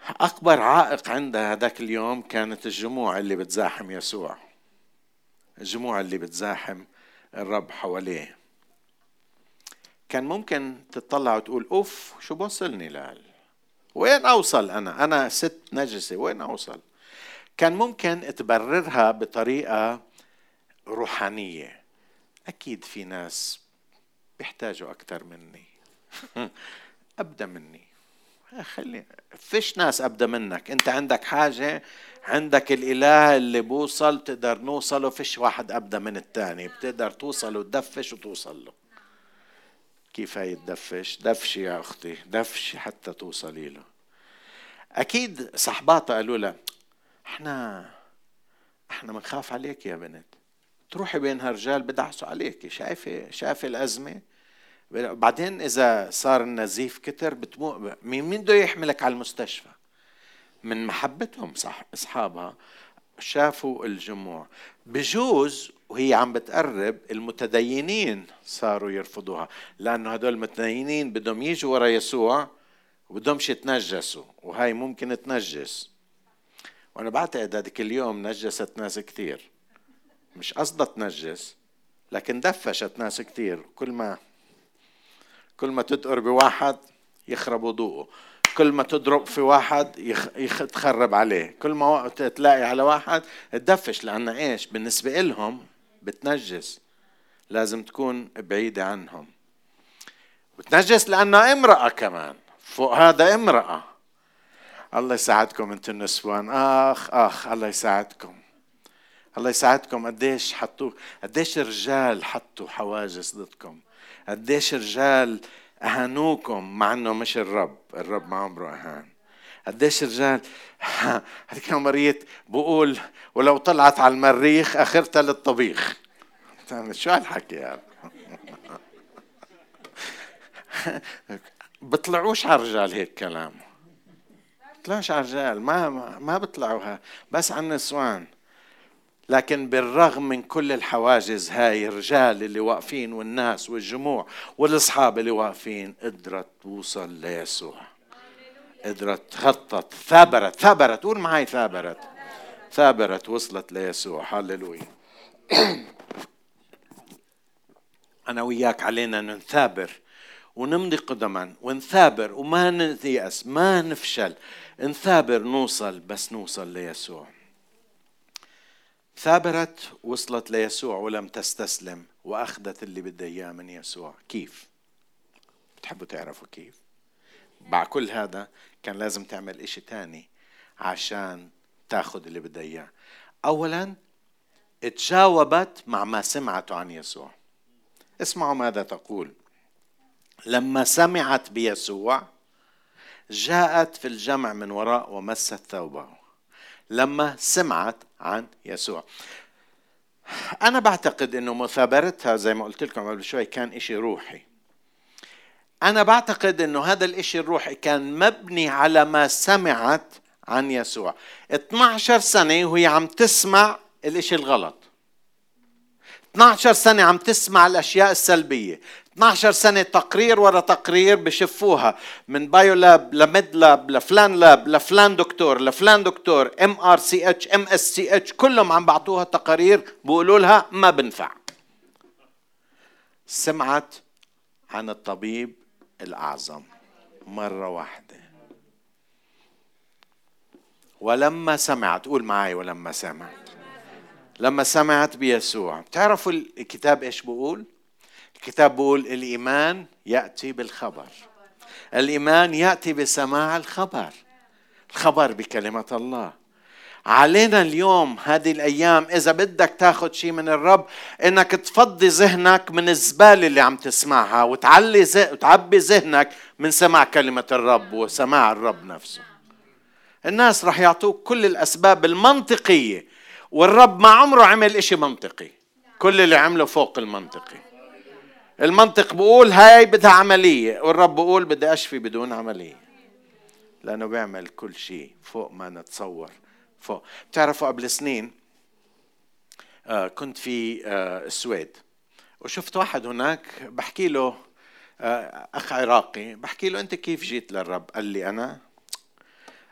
أكبر عائق عندها هذاك اليوم كانت الجموع اللي بتزاحم يسوع. الجموع اللي بتزاحم الرب حواليه. كان ممكن تطلع وتقول أوف شو بوصلني لهال؟ وين أوصل أنا؟ أنا ست نجسة وين أوصل؟ كان ممكن تبررها بطريقة روحانية. أكيد في ناس بيحتاجوا أكثر مني. *laughs* ابدا مني. خلي فيش ناس ابدا منك. أنت عندك حاجة؟ عندك الإله اللي بوصل تقدر نوصله فيش واحد ابدا من الثاني بتقدر توصل وتدفش وتوصل له. كيف هي تدفش؟ دفشي يا أختي دفشي حتى توصلي له. أكيد صحباتها قالوا لها إحنا إحنا بنخاف عليك يا بنت. تروحي بين هالرجال بدعسوا عليك شايفة شايفة الأزمة؟ بعدين إذا صار النزيف كتر بتمو مين مين بده يحملك على المستشفى؟ من محبتهم صح أصحابها. شافوا الجموع. بجوز وهي عم بتقرب المتدينين صاروا يرفضوها لأنه هدول المتدينين بدهم يجوا ورا يسوع وبدهمش يتنجسوا وهاي ممكن تنجس. وأنا بعتقد هذيك اليوم نجست ناس كثير. مش قصدها تنجس لكن دفشت ناس كثير. كل ما كل ما تدقر بواحد يخرب وضوءه كل ما تضرب في واحد يخ... يخ... تخرب عليه. كل ما تلاقي على واحد تدفش لأن إيش؟ بالنسبة إلهم بتنجس. لازم تكون بعيدة عنهم. بتنجس لأنها امرأة كمان. فوق هذا امرأة. الله يساعدكم أنتم النسوان. آخ آخ الله يساعدكم. الله يساعدكم. قديش حطوا قديش رجال حطوا حواجز ضدكم. قديش رجال أهانوكم مع إنه مش الرب. الرب ما عمره أهان. قديش رجال؟ *laughs* هذيك مريت بقول ولو طلعت على المريخ أخرتها للطبيخ. شو هالحكي هذا *laughs* بطلعوش على الرجال هيك كلام. بطلعوش على الرجال ما ما بيطلعوها بس على النسوان. لكن بالرغم من كل الحواجز هاي الرجال اللي واقفين والناس والجموع والأصحاب اللي واقفين قدرت توصل ليسوع. قدرت تخطط. ثابرت ثابرت. قول معي ثابرت. ثابرت وصلت ليسوع. هللويا. *clears throat* أنا وياك علينا نثابر ونمضي قدما. ونثابر وما نيأس ما نفشل. نثابر نوصل بس نوصل ليسوع. ثابرت وصلت ليسوع ولم تستسلم وأخذت اللي بدها إياه من يسوع. كيف؟ بتحبوا تعرفوا كيف؟ بعد كل هذا كان لازم تعمل إشي تاني عشان تاخذ اللي بدها إياه. اولا تجاوبت مع ما سمعته عن يسوع. اسمعوا ماذا تقول. لما سمعت بيسوع جاءت في الجمع من وراء ومست ثوبه. لما سمعت عن يسوع. أنا بعتقد أنه مثابرتها زي ما قلت لكم قبل شوي كان إشي روحي. أنا بعتقد أنه هذا الإشي الروحي كان مبني على ما سمعت عن يسوع. 12 سنة وهي عم تسمع الإشي الغلط. 12 سنة عم تسمع الأشياء السلبية. 12 سنة تقرير ورا تقرير بشفوها. من Bio Lab ل Med Lab لفلان lab لفلان دكتور لفلان دكتور. ام ار سي اتش ام اس سي اتش كلهم عم بعطوها تقارير بيقولوا لها ما بنفع. سمعت عن الطبيب الأعظم مرة واحدة. ولما سمعت قول معي ولما سمعت. لما سمعت بيسوع. بتعرفوا الكتاب إيش بيقول الكتاب بيقول الإيمان يأتي بالخبر. الإيمان يأتي بسماع الخبر. الخبر بكلمة الله. علينا اليوم هذه الأيام. إذا بدك تاخذ شيء من الرب إنك تفضي ذهنك من الزبالة اللي عم تسمعها وتعلي زي... وتعبي ذهنك من سماع كلمة الرب وسماع الرب نفسه. الناس راح يعطوك كل الأسباب المنطقية والرب ما عمره عمل إشي منطقي. كل اللي عمله فوق المنطقي. المنطق بقول هاي بدها عملية والرب بقول بدي أشفي بدون عملية. لأنه بيعمل كل شيء فوق ما نتصور. فوق بتعرفوا قبل سنين آه كنت في آه السويد. وشفت واحد هناك بحكي له آه أخ عراقي بحكي له أنت كيف جيت للرب؟ قال لي أنا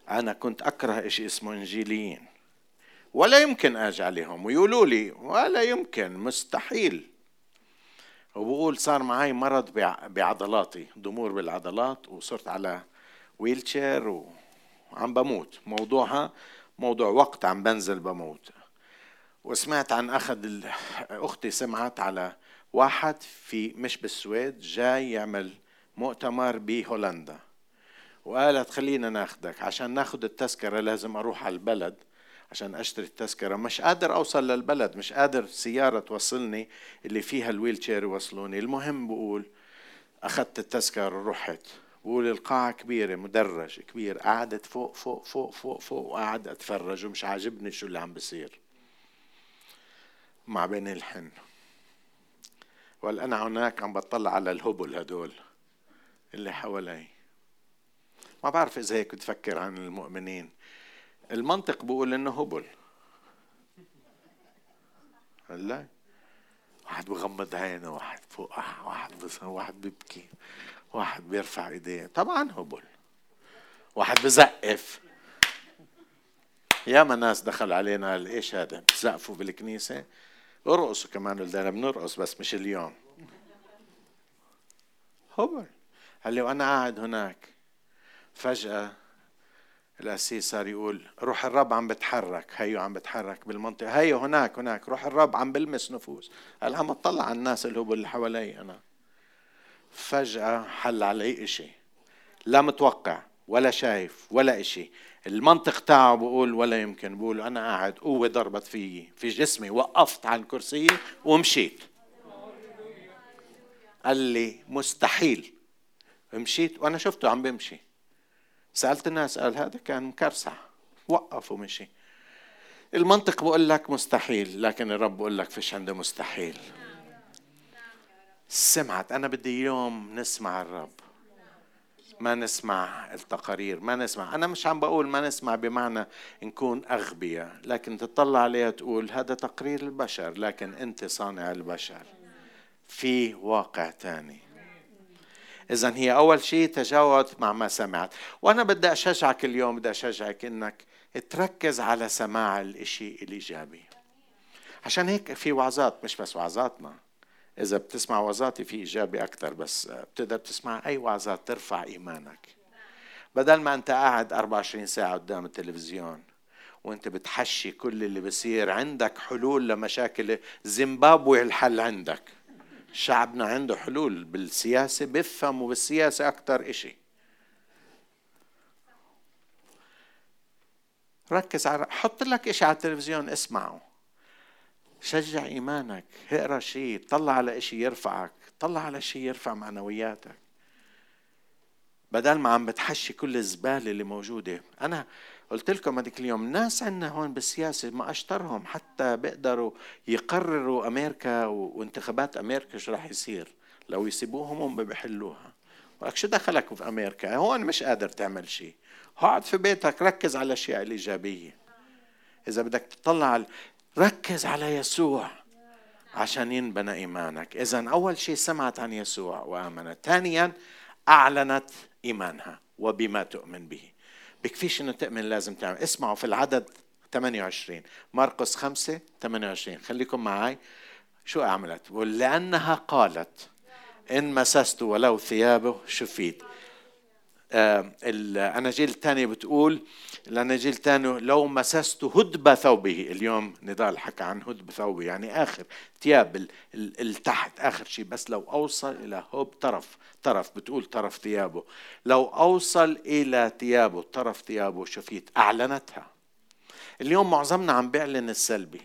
أنا كنت أكره إشي اسمه إنجيليين. ولا يمكن آجي عليهم. ويقولوا لي ولا يمكن مستحيل. وبقول صار معي مرض بعضلاتي ضمور بالعضلات وصرت على ويل تشير وعم بموت. موضوعها موضوع وقت عم بنزل بموت. وسمعت عن أخذ أختي سمعت على واحد في مش بالسويد جاي يعمل مؤتمر بهولندا. وقالت خلينا ناخدك عشان ناخد التذكرة لازم أروح على البلد عشان أشتري التذكرة. مش قادر أوصل للبلد مش قادر سيارة توصلني اللي فيها الويل تشير يوصلوني. المهم بقول أخذت التذكرة رحت. بقول القاعة كبيرة مدرج كبير قعدت فوق فوق فوق فوق فوق وقعد أتفرج ومش عاجبني شو اللي عم بصير مع بني الحن. وقال أنا هناك عم بطلع على الهبل هدول اللي حوالي. ما بعرف إذا هيك بتفكر عن المؤمنين. المنطق بيقول إنه هبل. هلا؟ واحد بغمض عينه واحد فوق واحد واحد بيبكي. واحد بيرفع ايديه. طبعا هبل. واحد بزقف. ياما ناس دخل علينا قال إيش هذا؟ بتزقفوا بالكنيسة. ارقصوا كمان قلنا بنرقص بس مش اليوم. هبل. قال لي وأنا قاعد هناك. فجأة الأسيس صار يقول روح الرب عم بتحرك. هيو عم بتحرك بالمنطقة. هيو هناك هناك. روح الرب عم بلمس نفوس. قال عم اطلع على الناس هو اللي حوالي أنا. فجأة حل علي إشي. لا متوقع ولا شايف ولا إشي. المنطق تاعه بقول ولا يمكن. بقول أنا قاعد قوة ضربت في في جسمي وقفت عن الكرسي ومشيت. قال لي مستحيل. مشيت وأنا شفته عم بمشي. سألت الناس قال هذا كان مكرسع. وقف ومشي. المنطق بقول لك مستحيل لكن الرب بقول لك فيش عنده مستحيل. سمعت. أنا بدي يوم نسمع الرب. ما نسمع التقارير ما نسمع. أنا مش عم بقول ما نسمع بمعنى نكون أغبياء لكن تطلع عليها تقول هذا تقرير البشر لكن أنت صانع البشر. في واقع تاني. إذا هي أول شيء تجاوبت مع ما سمعت. وأنا بدي أشجعك اليوم بدي أشجعك إنك تركز على سماع الإشي الإيجابي. عشان هيك في وعظات مش بس وعظاتنا. إذا بتسمع وعظاتي في إيجابي أكثر بس بتقدر تسمع أي وعظات ترفع إيمانك. بدل ما أنت قاعد 24 ساعة قدام التلفزيون وأنت بتحشي كل اللي بصير عندك حلول لمشاكل زيمبابوي الحل عندك. شعبنا عنده حلول بالسياسة بفهموا بالسياسة أكثر إشي. ركز على حط لك إشي على التلفزيون اسمعه. شجع إيمانك اقرأ شيء طلع على إشي يرفعك طلع على شيء يرفع معنوياتك. بدل ما عم بتحشي كل الزبالة اللي موجودة. أنا قلت لكم هذيك اليوم ناس عندنا هون بالسياسة ما أشطرهم حتى بيقدروا يقرروا أمريكا وانتخابات أمريكا شو راح يصير. لو يسيبوهم هم بيحلوها. ولك شو دخلك في أمريكا؟ هون مش قادر تعمل شيء. اقعد في بيتك ركز على الأشياء الإيجابية. إذا بدك تطلع ركز على يسوع عشان ينبنى إيمانك. إذا أول شيء سمعت عن يسوع وآمنت. ثانيا أعلنت إيمانها وبما تؤمن به. بكفيش إنه تؤمن لازم تعمل. اسمعوا في العدد 28 مرقس 5 28 خليكم معي شو عملت بقول لأنها قالت إن مسست ولو ثيابه شفيت. الأناجيل الثانية بتقول الأناجيل الثانية لو مسست هدب ثوبه. اليوم نضال حكى عن هدب ثوبه يعني آخر ثياب التحت آخر شيء بس لو أوصل إلى هب طرف طرف بتقول طرف ثيابه. لو أوصل إلى ثيابه طرف ثيابه شفيت أعلنتها. اليوم معظمنا عم بيعلن السلبي.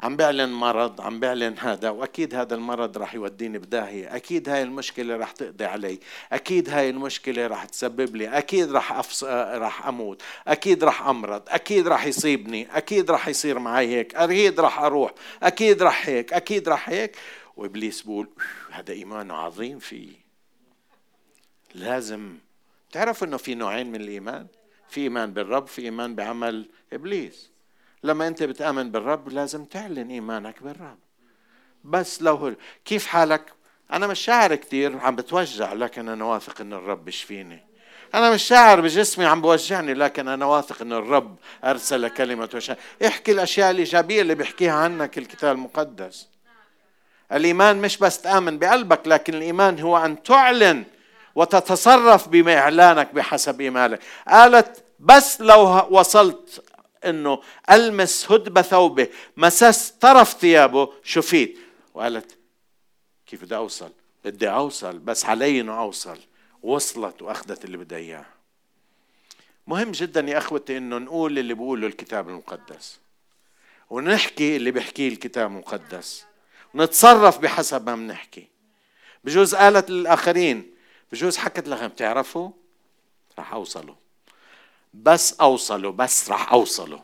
عم بيعلن مرض عم بيعلن هذا وأكيد هذا المرض راح يوديني بداهية أكيد هاي المشكلة راح تقضي علي أكيد هاي المشكلة راح تسبب لي أكيد راح أفص... راح أموت أكيد راح أمرض أكيد راح يصيبني أكيد راح يصير معي هيك أكيد راح أروح أكيد راح هيك أكيد راح هيك. وإبليس بقول هذا إيمان عظيم فيه. لازم تعرف إنه في نوعين من الإيمان في إيمان بالرب في إيمان بعمل إبليس. لما أنت بتآمن بالرب لازم تعلن إيمانك بالرب. بس لو كيف حالك؟ أنا مش شاعر كثير عم بتوجع لكن أنا واثق إن الرب بيشفيني أنا مش شاعر بجسمي عم بوجعني لكن أنا واثق إن الرب أرسل كلمة وشاء احكي الأشياء الإيجابية اللي بيحكيها عنك الكتاب المقدس. الإيمان مش بس تآمن بقلبك لكن الإيمان هو أن تعلن وتتصرف باعلانك بحسب إيمانك. قالت بس لو وصلت إنه ألمس هدب ثوبه مسس طرف ثيابه شفيت وقالت كيف بدي أوصل؟ بدي أوصل بس علي إنه أوصل. وصلت وأخذت اللي بدها إياه. مهم جدا يا أخوتي إنه نقول اللي بيقوله الكتاب المقدس. ونحكي اللي بيحكيه الكتاب المقدس. نتصرف بحسب ما بنحكي. بجوز قالت للآخرين بجوز حكت لهم بتعرفوا؟ رح أوصلوا. بس أوصلوا بس رح أوصلوا.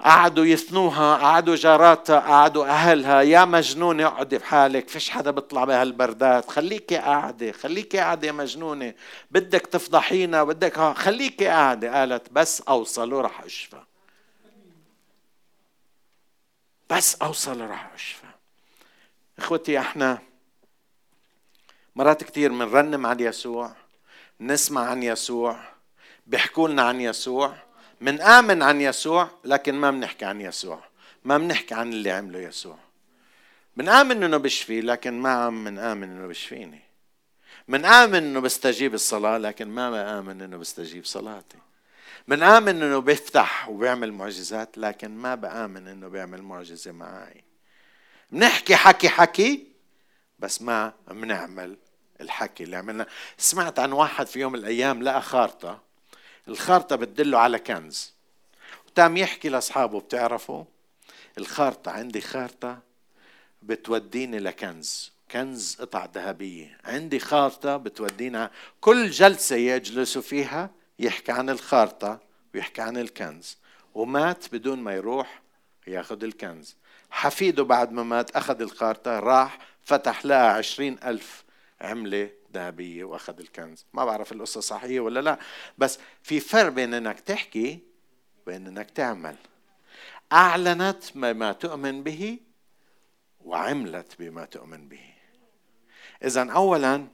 قعدوا يثنوها قعدوا جاراتها قعدوا أهلها يا مجنونة اقعدي بحالك فيش حدا بيطلع بهالبردات خليكي قاعدة خليكي قاعدة يا مجنونة. بدك تفضحينا بدك خليكي قاعدة قالت بس أوصلوا رح أشفى. بس أوصل رح أشفى. إخوتي إحنا مرات كثير بنرنم عن يسوع نسمع عن يسوع. بيحكوا لنا عن يسوع. منآمن عن يسوع لكن ما بنحكي عن يسوع. ما بنحكي عن اللي عمله يسوع. بنآمن إنه بشفي لكن ما عم منآمن إنه بشفيني. منآمن إنه بستجيب الصلاة لكن ما بآمن إنه بستجيب صلاتي. منآمن إنه بيفتح وبيعمل معجزات لكن ما بآمن إنه بيعمل معجزة معي بنحكي حكي حكي بس ما بنعمل الحكي اللي عملنا. سمعت عن واحد في يوم من الأيام لقى خارطة. الخارطة بتدله على كنز. وتام يحكي لأصحابه بتعرفوا؟ الخارطة عندي خارطة بتوديني لكنز. كنز قطع ذهبية. عندي خارطة بتودينا كل جلسة يجلسوا فيها يحكي عن الخارطة ويحكي عن الكنز. ومات بدون ما يروح ياخذ الكنز. حفيده بعد ما مات أخذ الخارطة راح فتح لها عشرين ألف عملة ذهبية وأخذ الكنز. ما بعرف القصة صحيحة ولا لا بس في فرق بين أنك تحكي وبين أنك تعمل. أعلنت بما تؤمن به وعملت بما تؤمن به. إذا أولا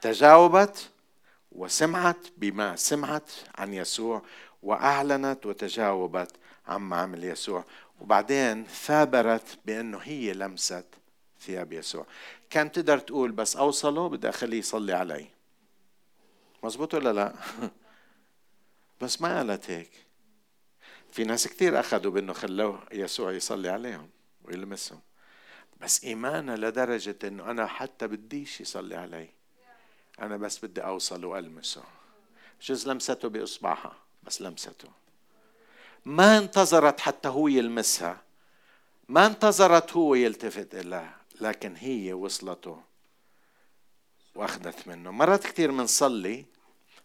تجاوبت وسمعت بما سمعت عن يسوع وأعلنت وتجاوبت عما عمل يسوع. وبعدين ثابرت بأنه هي لمست ثياب يسوع. كان تقدر تقول بس أوصله بدي أخليه يصلي علي. مزبوط ولا لا؟ *laughs* بس ما قالت هيك. في ناس كثير أخذوا بأنه خلوه يسوع يصلي عليهم ويلمسهم. بس إيمانها لدرجة أنه أنا حتى بديش يصلي علي. أنا بس بدي أوصل وألمسه. جز لمسته بإصبعها؟ بس لمسته. ما انتظرت حتى هو يلمسها. ما انتظرت هو يلتفت إليها. لكن هي وصلته وأخذت منه. مرات كثير بنصلي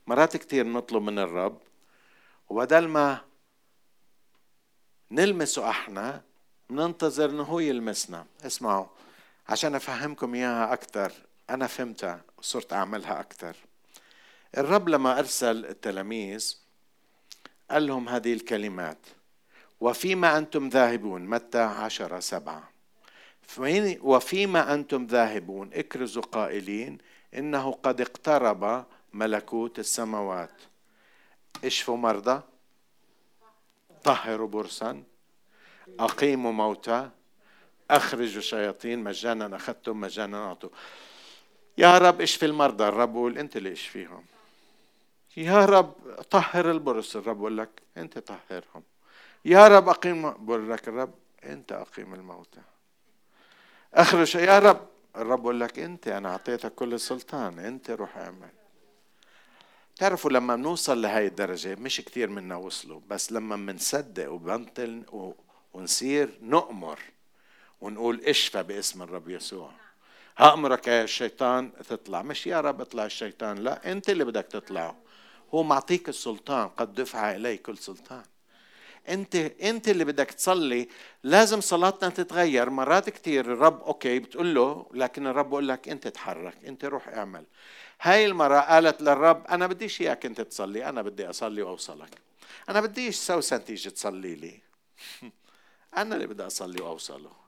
مرات كثير نطلب من الرب وبدل ما نلمسه إحنا بننتظر إنه هو يلمسنا. اسمعوا عشان أفهمكم إياها أكثر أنا فهمتها وصرت أعملها أكثر الرب لما أرسل التلاميذ قال لهم هذه الكلمات وفيما أنتم ذاهبون. متى؟ عشرة سبعة. وفيما أنتم ذاهبون اكرزوا قائلين إنه قد اقترب ملكوت السماوات. اشفوا مرضى. طهروا برصا أقيموا موتى. أخرجوا شياطين. مجانا أخذتم مجانا أعطوا يا رب اشفي المرضى. الرب يقول أنت اللي اشفيهم. يا رب طهر البرص. الرب بقول لك أنت طهرهم. يا رب اقيم بقول لك الرب أنت أقيم الموتى. اخرج يا رب. الرب بقول لك أنت أنا أعطيتك كل السلطان أنت روح اعمل. تعرفوا لما بنوصل لهي الدرجة مش كثير منا وصلوا بس لما بنصدق وبنطل ونصير نؤمر ونقول اشفى باسم الرب يسوع. هأمرك يا الشيطان تطلع. مش يا رب اطلع الشيطان لا أنت اللي بدك تطلعه. هو معطيك السلطان قد دفع إليه كل سلطان. انت انت اللي بدك تصلي لازم صلاتنا تتغير. مرات كثير الرب أوكي بتقول له لكن الرب بقول لك انت تحرك انت روح اعمل. هاي المرة قالت للرب أنا بديش إياك أنت تصلي أنا بدي أصلي وأوصلك. أنا بديش سوسن تيجي تصلي لي. *laughs* أنا اللي بدي أصلي وأوصله.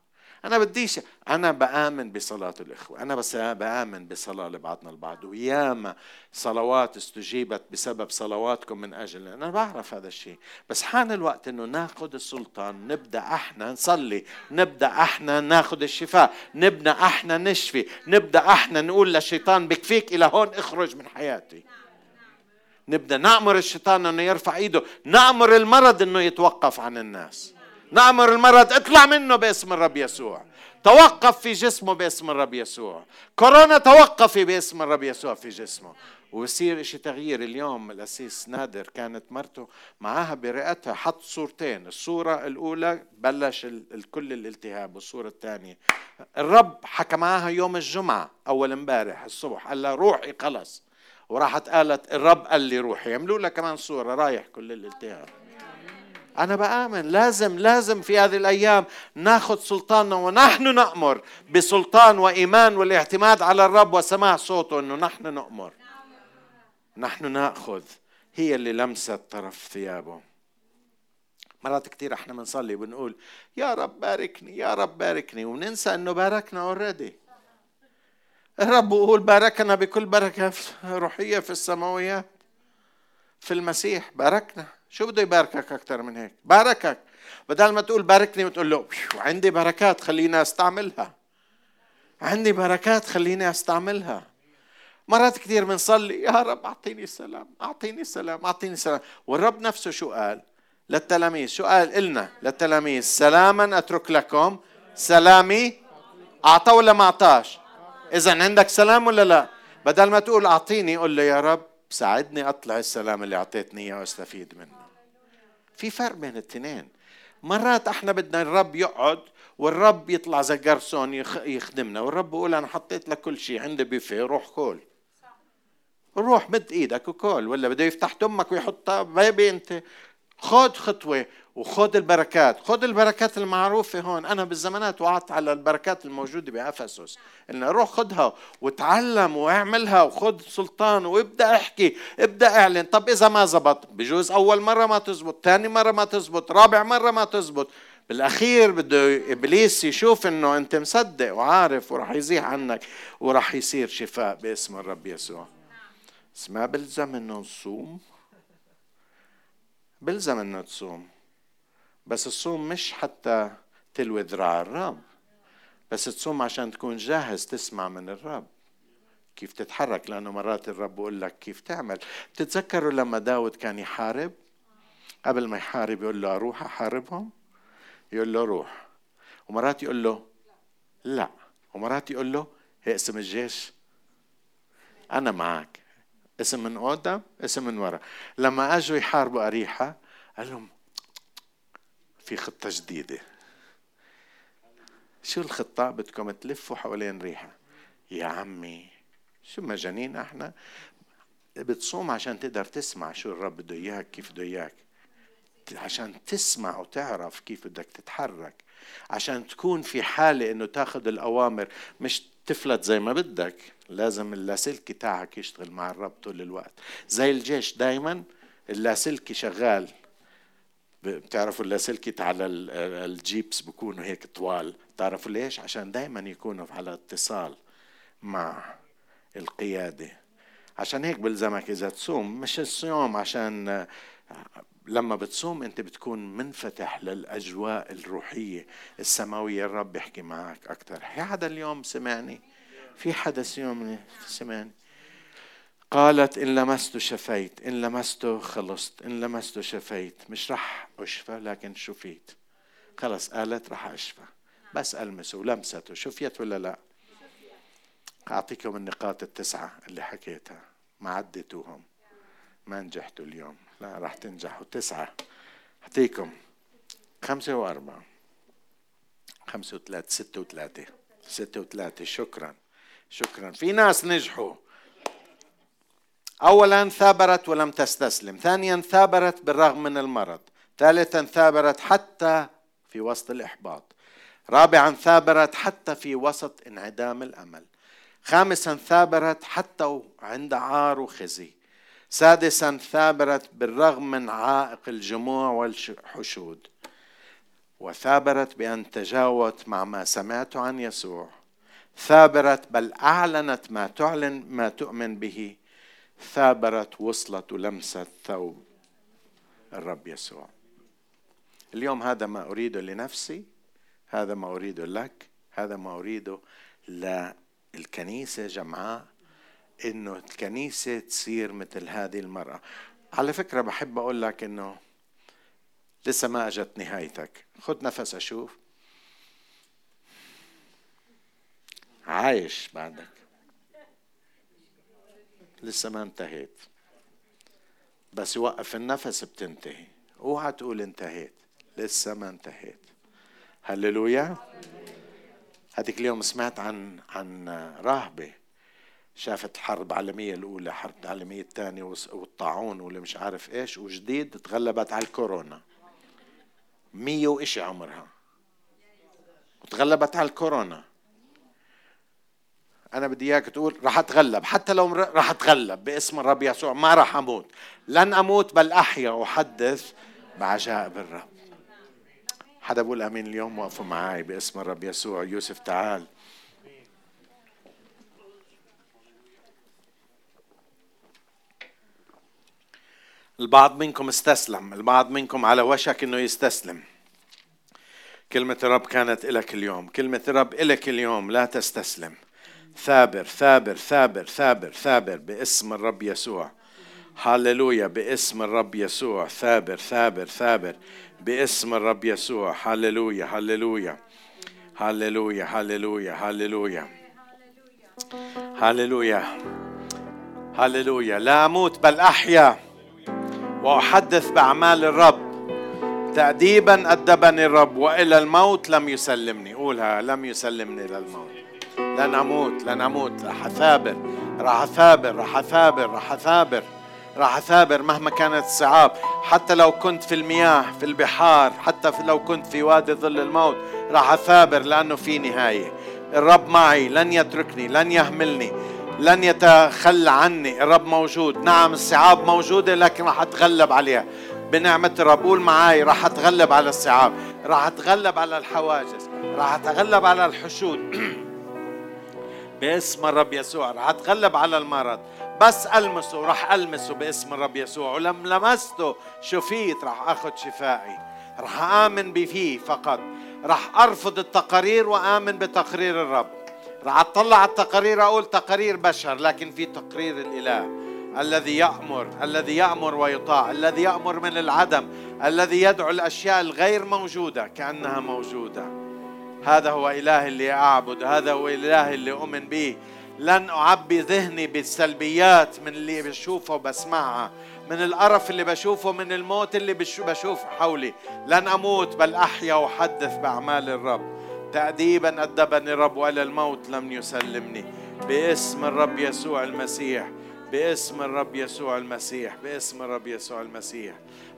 أنا بديش. أنا بآمن بصلاة الإخوة. أنا بس بآمن بصلاة لبعضنا البعض. وياما صلوات استجيبت بسبب صلواتكم من أجل. أنا بعرف هذا الشيء. بس حان الوقت أنه ناخذ السلطان نبدأ أحنا نصلي نبدأ أحنا ناخذ الشفاء نبدأ أحنا نشفي نبدأ أحنا نقول للشيطان بكفيك إلى هون اخرج من حياتي. نبدأ نأمر الشيطان أنه يرفع إيده. نأمر المرض أنه يتوقف عن الناس. نأمر المرض اطلع منه باسم الرب يسوع. توقف في جسمه باسم الرب يسوع. كورونا توقفي باسم الرب يسوع في جسمه. ويصير إشي تغيير اليوم. الأسيس نادر كانت مرته معاها برئتها. حط صورتين. الصورة الأولى بلش الكل الالتهاب. والصورة الثانية الرب حكى معاها يوم الجمعة أول امبارح الصبح. قال لها روحي خلص. وراحت قالت الرب قال لي روحي. يعملوا لها كمان صورة. رايح كل الالتهاب. أنا بآمن لازم لازم في هذه الأيام ناخذ سلطاننا ونحن نأمر بسلطان وإيمان والاعتماد على الرب وسماع صوته أنه نحن نأمر. نحن نأخذ. هي اللي لمست طرف ثيابه. مرات كثير إحنا بنصلي وبنقول يا رب باركني يا رب باركني. وننسى إنه باركنا اوريدي الرب بيقول باركنا بكل بركة روحيه في السماويات في المسيح. باركنا. شو بده يباركك أكثر من هيك؟ باركك. بدل ما تقول باركني وتقول له عندي بركات خليني أستعملها. عندي بركات خليني أستعملها. مرات كثير بنصلي يا رب أعطيني السلام أعطيني السلام أعطيني السلام. والرب نفسه شو قال للتلاميذ؟ شو قال إلنا للتلاميذ؟ سلاما أترك لكم سلامي أعطى ولا ما أعطاش؟ إذا عندك سلام ولا لا؟ بدل ما تقول أعطيني قل له يا رب ساعدني أطلع السلام اللي أعطيتني إياه وأستفيد منه. في فرق بين الاثنين مرات إحنا بدنا الرب يقعد والرب يطلع زي جرسون يخدمنا والرب بيقول أنا حطيت لك كل شيء عندي بيفي روح كول روح مد إيدك وكول ولا بده يفتح تمك ويحطها بيبي انت خذ خطوة. وخذ البركات. خذ البركات المعروفة هون. أنا بالزمانات وعدت على البركات الموجودة بأفسس. إن روح خذها وتعلم واعملها وخذ سلطان وابدأ احكي. ابدأ اعلن. طب إذا ما زبط؟ بجوز أول مرة ما تزبط ثاني مرة ما تزبط رابع مرة ما تزبط. بالأخير بده إبليس يشوف إنه أنت مصدق وعارف وراح يزيح عنك وراح يصير شفاء باسم الرب يسوع. بس ما بلزم انه نصوم. بلزم انه تصوم بس الصوم مش حتى تلوي ذراع الرب. بس تصوم عشان تكون جاهز تسمع من الرب. كيف تتحرك؟ لأنه مرات الرب بقول لك كيف تعمل. بتتذكروا لما داود كان يحارب؟ قبل ما يحارب يقول له أروح أحاربهم؟ يقول له روح. ومرات يقول له لا. ومرات يقول له اقسم الجيش. أنا معك. اسم من قدام اسم من ورا. لما أجوا يحاربوا أريحة قال لهم في خطة جديدة. شو الخطة؟ بدكم تلفوا حوالين ريحة. يا عمي شو مجانين إحنا؟ بتصوم عشان تقدر تسمع شو الرب بده إياك كيف بده إياك. عشان تسمع وتعرف كيف بدك تتحرك. عشان تكون في حالة إنه تاخذ الأوامر. مش تفلت زي ما بدك. لازم اللاسلكي تاعك يشتغل مع الرب طول الوقت. زي الجيش دايما اللاسلكي شغال. بتعرفوا اللاسلكي على الجيبس بكونوا هيك طوال. تعرفوا ليش؟ عشان دايما يكونوا على اتصال مع القيادة. عشان هيك بلزمك إذا تصوم مش الصيام عشان لما بتصوم أنت بتكون منفتح للأجواء الروحية السماوية. الرب بيحكي معك أكثر في حدا اليوم سمعني؟ في حدا اليوم سمعني؟ قالت إن لمست شفيت إن لمست خلصت إن لمست شفيت. مش رح أشفى لكن شفيت. خلص قالت رح أشفى. بس ألمسه ولمسته. شفيت ولا لا؟ أعطيكم النقاط التسعة اللي حكيتها. ما عديتوهم ما نجحتوا اليوم. لا راح تنجحوا. تسعة. أعطيكم. خمسة وأربعة. خمسة وثلاثة. ستة وثلاثة. ستة وثلاثة. شكرا. شكرا. في ناس نجحوا. أولا ثابرت ولم تستسلم ثانيا ثابرت بالرغم من المرض ثالثا ثابرت حتى في وسط الإحباط رابعا ثابرت حتى في وسط انعدام الأمل خامسا ثابرت حتى عند عار وخزي سادسا ثابرت بالرغم من عائق الجموع والحشود وثابرت بأن تجاوت مع ما سمعت عن يسوع ثابرت بل أعلنت ما تعلن ما تؤمن به ثابرت وصلت ولمست ثوب الرب يسوع. اليوم هذا ما أريده لنفسي هذا ما أريده لك هذا ما أريده للكنيسة جمعاء إنه الكنيسة تصير مثل هذه المرأة. على فكرة بحب أقول لك إنه لسه ما أجت نهايتك. خذ نفس أشوف. عايش بعدك. لسه ما انتهيت. بس يوقف النفس بتنتهي. اوعى تقول انتهيت. لسه ما انتهيت. هللويا. هذيك اليوم سمعت عن عن راهبه شافت الحرب العالمية الأولى الحرب العالمية الثانية والطاعون واللي مش عارف إيش وجديد تغلبت على الكورونا. مية وإشي عمرها. وتغلبت على الكورونا. أنا بدي إياك تقول رح أتغلب. حتى لو رح أتغلب باسم الرب يسوع. ما رح أموت. لن أموت بل أحيا وأحدث بعجائب الرب حدا بقول آمين اليوم؟ وقفوا معي باسم الرب يسوع. يوسف تعال. البعض منكم استسلم. البعض منكم على وشك إنه يستسلم. كلمة الرب كانت لك اليوم. كلمة الرب لك اليوم. لا تستسلم. ثابر ثابر ثابر ثابر ثابر باسم الرب يسوع. هللويا باسم الرب يسوع. ثابر ثابر ثابر باسم الرب يسوع. هللويا هللويا. هللويا هللويا هللويا. هللويا. هللويا. لا أموت بل أحيا. وأحدث بأعمال الرب. تأديبا أدبني الرب وإلى الموت لم يسلمني. قولها لم يسلمني إلى الموت. لن أموت لن أموت راح أثابر راح أثابر راح أثابر راح أثابر راح أثابر مهما كانت الصعاب. حتى لو كنت في المياه في البحار حتى لو كنت في وادي ظل الموت راح أثابر لأنه في نهاية. الرب معي لن يتركني لن يهملني لن يتخلى عني. الرب موجود. نعم الصعاب موجودة لكن راح أتغلب عليها. بنعمة الرب قول معي راح أتغلب على الصعاب راح أتغلب على الحواجز راح أتغلب على الحشود. *clears throat* باسم الرب يسوع. راح أتغلب على المرض. بس ألمسه راح ألمسه باسم الرب يسوع. ولم لمسته شفيت راح أخذ شفائي. راح آمن بفيه فقط. راح أرفض التقارير وآمن بتقرير الرب. راح أطلع على التقارير أقول تقارير بشر لكن في تقرير الإله. الذي يأمر الذي يأمر ويطاع الذي يأمر من العدم الذي يدعو الأشياء الغير موجودة كأنها موجودة. هذا هو إله اللي أعبد هذا هو إله اللي أؤمن به. لن أعبي ذهني بالسلبيات من اللي بشوفه وبسمعها من القرف اللي بشوفه من الموت اللي بشوفه حولي. لن أموت بل أحيا وأحدث بأعمال الرب. تأديبا أدبني الرب وإلى الموت لم يسلمني. باسم الرب يسوع المسيح. باسم الرب يسوع المسيح باسم الرب يسوع المسيح.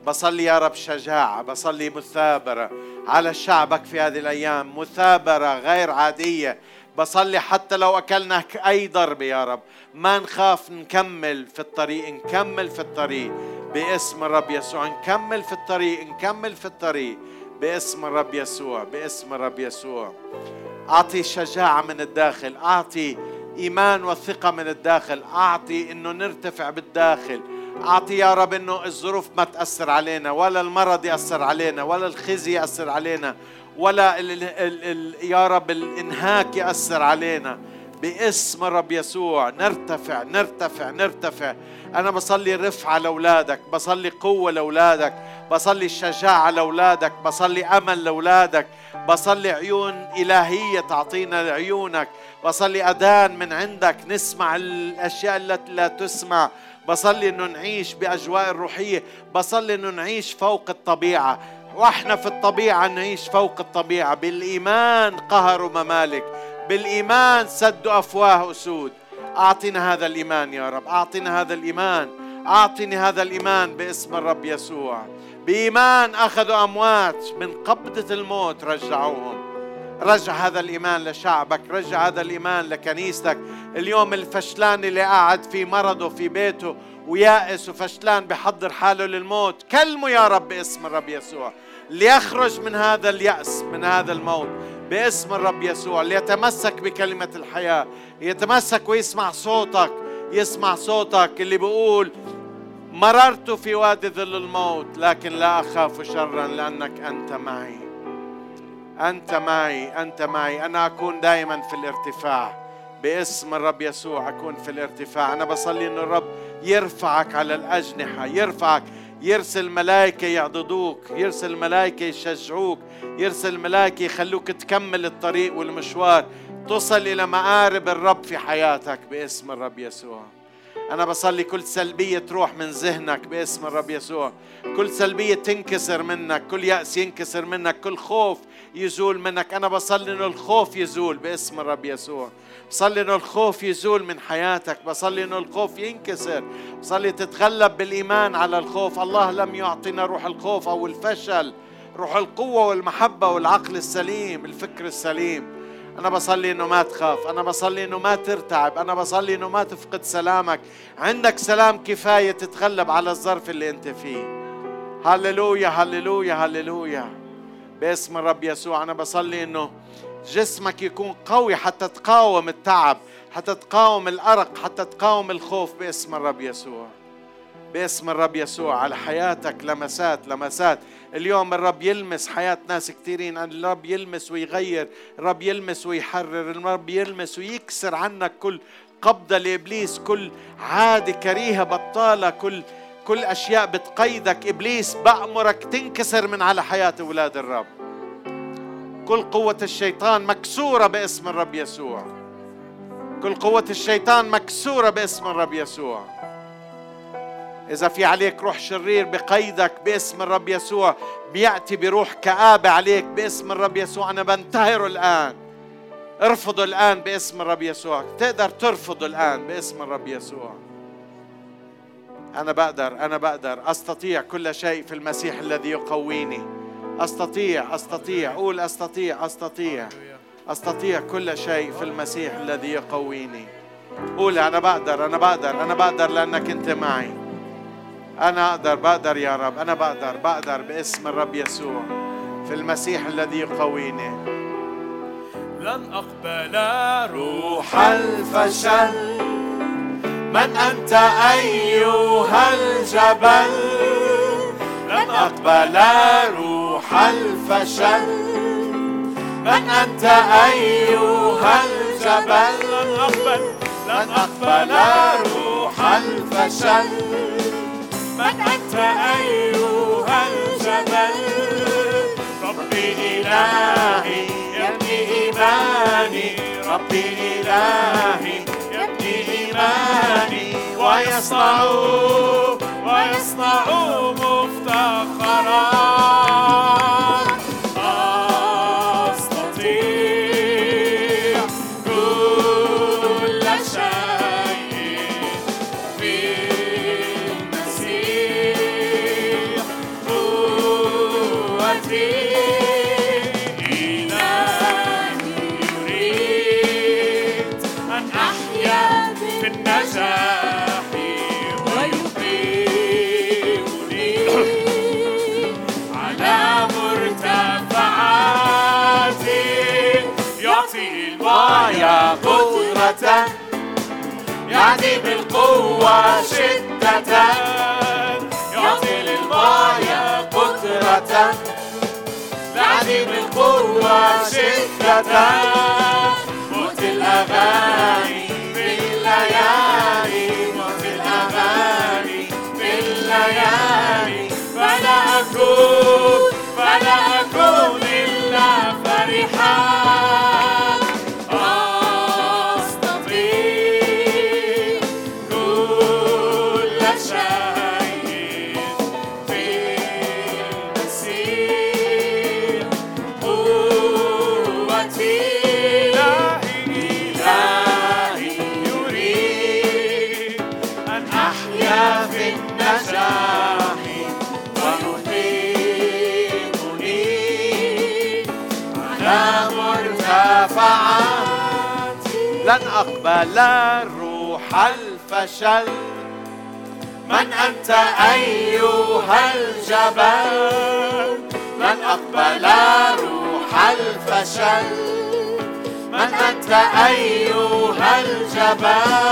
بصلي يا رب شجاعة بصلي مثابرة على شعبك في هذه الأيام مثابرة غير عادية. بصلي حتى لو أكلنا أي ضربة يا رب. ما نخاف نكمل في الطريق نكمل في الطريق باسم الرب يسوع نكمل في الطريق نكمل في الطريق باسم الرب يسوع باسم الرب يسوع. أعطي شجاعة من الداخل أعطي إيمان وثقة من الداخل. أعطي أنه نرتفع بالداخل. أعطي يا رب أنه الظروف ما تأثر علينا ولا المرض يأثر علينا ولا الخزي يأثر علينا ولا ال ال ال يا رب الإنهاك يأثر علينا. باسم الرب يسوع نرتفع نرتفع نرتفع. أنا بصلي رفعة لأولادك بصلي قوة لأولادك. بصلي شجاعة لأولادك بصلي أمل لأولادك بصلي عيون إلهية تعطينا لعيونك بصلي أذان من عندك نسمع الأشياء التي لا تسمع بصلي إنه نعيش بأجواء الروحية بصلي إنه نعيش فوق الطبيعة. وإحنا في الطبيعة نعيش فوق الطبيعة. بالإيمان قهروا ممالك بالإيمان سدوا أفواه أسود. أعطنا هذا الإيمان يا رب أعطنا هذا الإيمان أعطني هذا الإيمان باسم الرب يسوع. بإيمان أخذوا أموات من قبضة الموت رجعوهم. رجع هذا الإيمان لشعبك رجع هذا الإيمان لكنيستك. اليوم الفشلان اللي قاعد في مرضه في بيته ويائس وفشلان بحضر حاله للموت. كلمه يا رب باسم الرب يسوع. ليخرج من هذا اليأس من هذا الموت باسم الرب يسوع. ليتمسك بكلمة الحياة. يتمسك ويسمع صوتك يسمع صوتك اللي بيقول مررت في وادي ظل الموت لكن لا أخاف شرا لأنك أنت معي. أنت معي أنت معي. أنا أكون دائما في الارتفاع. باسم الرب يسوع أكون في الارتفاع. أنا بصلي أن الرب يرفعك على الأجنحة يرفعك يرسل ملائكة يعضدوك يرسل ملائكة يشجعوك يرسل ملائكة يخلوك تكمل الطريق والمشوار. تصل إلى مآرب الرب في حياتك باسم الرب يسوع. أنا بصلي كل سلبية تروح من ذهنك باسم الرب يسوع. كل سلبية تنكسر منك كل يأس ينكسر منك كل خوف يزول منك. أنا بصلي إنه الخوف يزول باسم الرب يسوع. بصلي إنه الخوف يزول من حياتك. بصلي إنه الخوف ينكسر. بصلي تتغلب بالإيمان على الخوف. الله لم يعطينا روح الخوف أو الفشل. روح القوة والمحبة والعقل السليم الفكر السليم. أنا بصلي إنه ما تخاف أنا بصلي إنه ما ترتعب أنا بصلي إنه ما تفقد سلامك. عندك سلام كفاية تتغلب على الظرف اللي أنت فيه. هللويا هللويا هللويا. باسم الرب يسوع أنا بصلي إنه جسمك يكون قوي حتى تقاوم التعب حتى تقاوم الأرق حتى تقاوم الخوف. باسم الرب يسوع. باسم الرب يسوع على حياتك لمسات لمسات. اليوم الرب يلمس حياة ناس كثيرين الرب يلمس ويغير الرب يلمس ويحرر الرب يلمس ويكسر عنك كل قبضة لإبليس كل عادة كريهة بطالة كل كل أشياء بتقيدك. إبليس بأمرك تنكسر من على حياة أولاد الرب. كل قوة الشيطان مكسورة باسم الرب يسوع. كل قوة الشيطان مكسورة باسم الرب يسوع. إذا في عليك روح شرير بقيدك باسم الرب يسوع بيأتي بروح كآبة عليك باسم الرب يسوع. أنا بنتهره الآن. ارفضه الآن باسم الرب يسوع. تقدر ترفضه الآن باسم الرب يسوع. أنا بقدر أنا بقدر. أستطيع كل شيء في المسيح الذي يقويني. أستطيع أستطيع. قول أستطيع أستطيع. أستطيع كل شيء في المسيح الذي يقويني. قول أنا بقدر أنا بقدر أنا بقدر لأنك أنت معي. أنا أقدر بقدر يا رب أنا بقدر بقدر باسم الرب يسوع في المسيح الذي يقويني. لن أقبل روح الفشل. من أنت أيها الجبل؟ لن أقبل روح الفشل. من أنت أيها الجبل؟ لن أقبل لن أقبل روح الفشل. من أنت أيها الجبل ربي إلهي يبني إيماني. ربي إلهي يبني إيماني. ويصنع ويصنع مفتخرا. المايا قدرة يعطي بالقوة شدة. يعطي للمايا قدرة. يعطي بالقوة شدة. موت الأغاني. أقبل روح الفشل. من أنت أيها الجبل؟ لن أقبل روح الفشل؟ من أنت أيها الجبل؟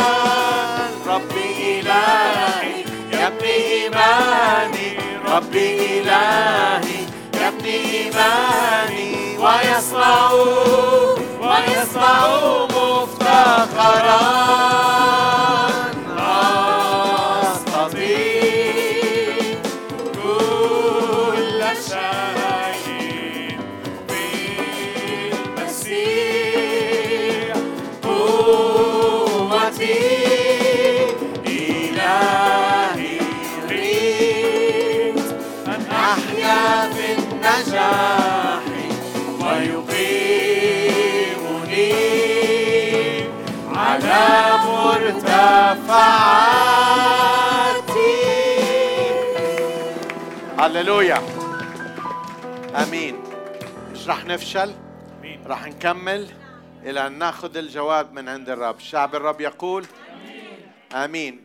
ربي إلهي يبني إيماني. ربي إلهي يبني إيماني. ويصنع ويصنع مفتخرا مرتفعاتي هللويا. آمين. مش رح نفشل؟ رح نكمل إلى أن ناخذ الجواب من عند الرب. شعب الرب يقول آمين.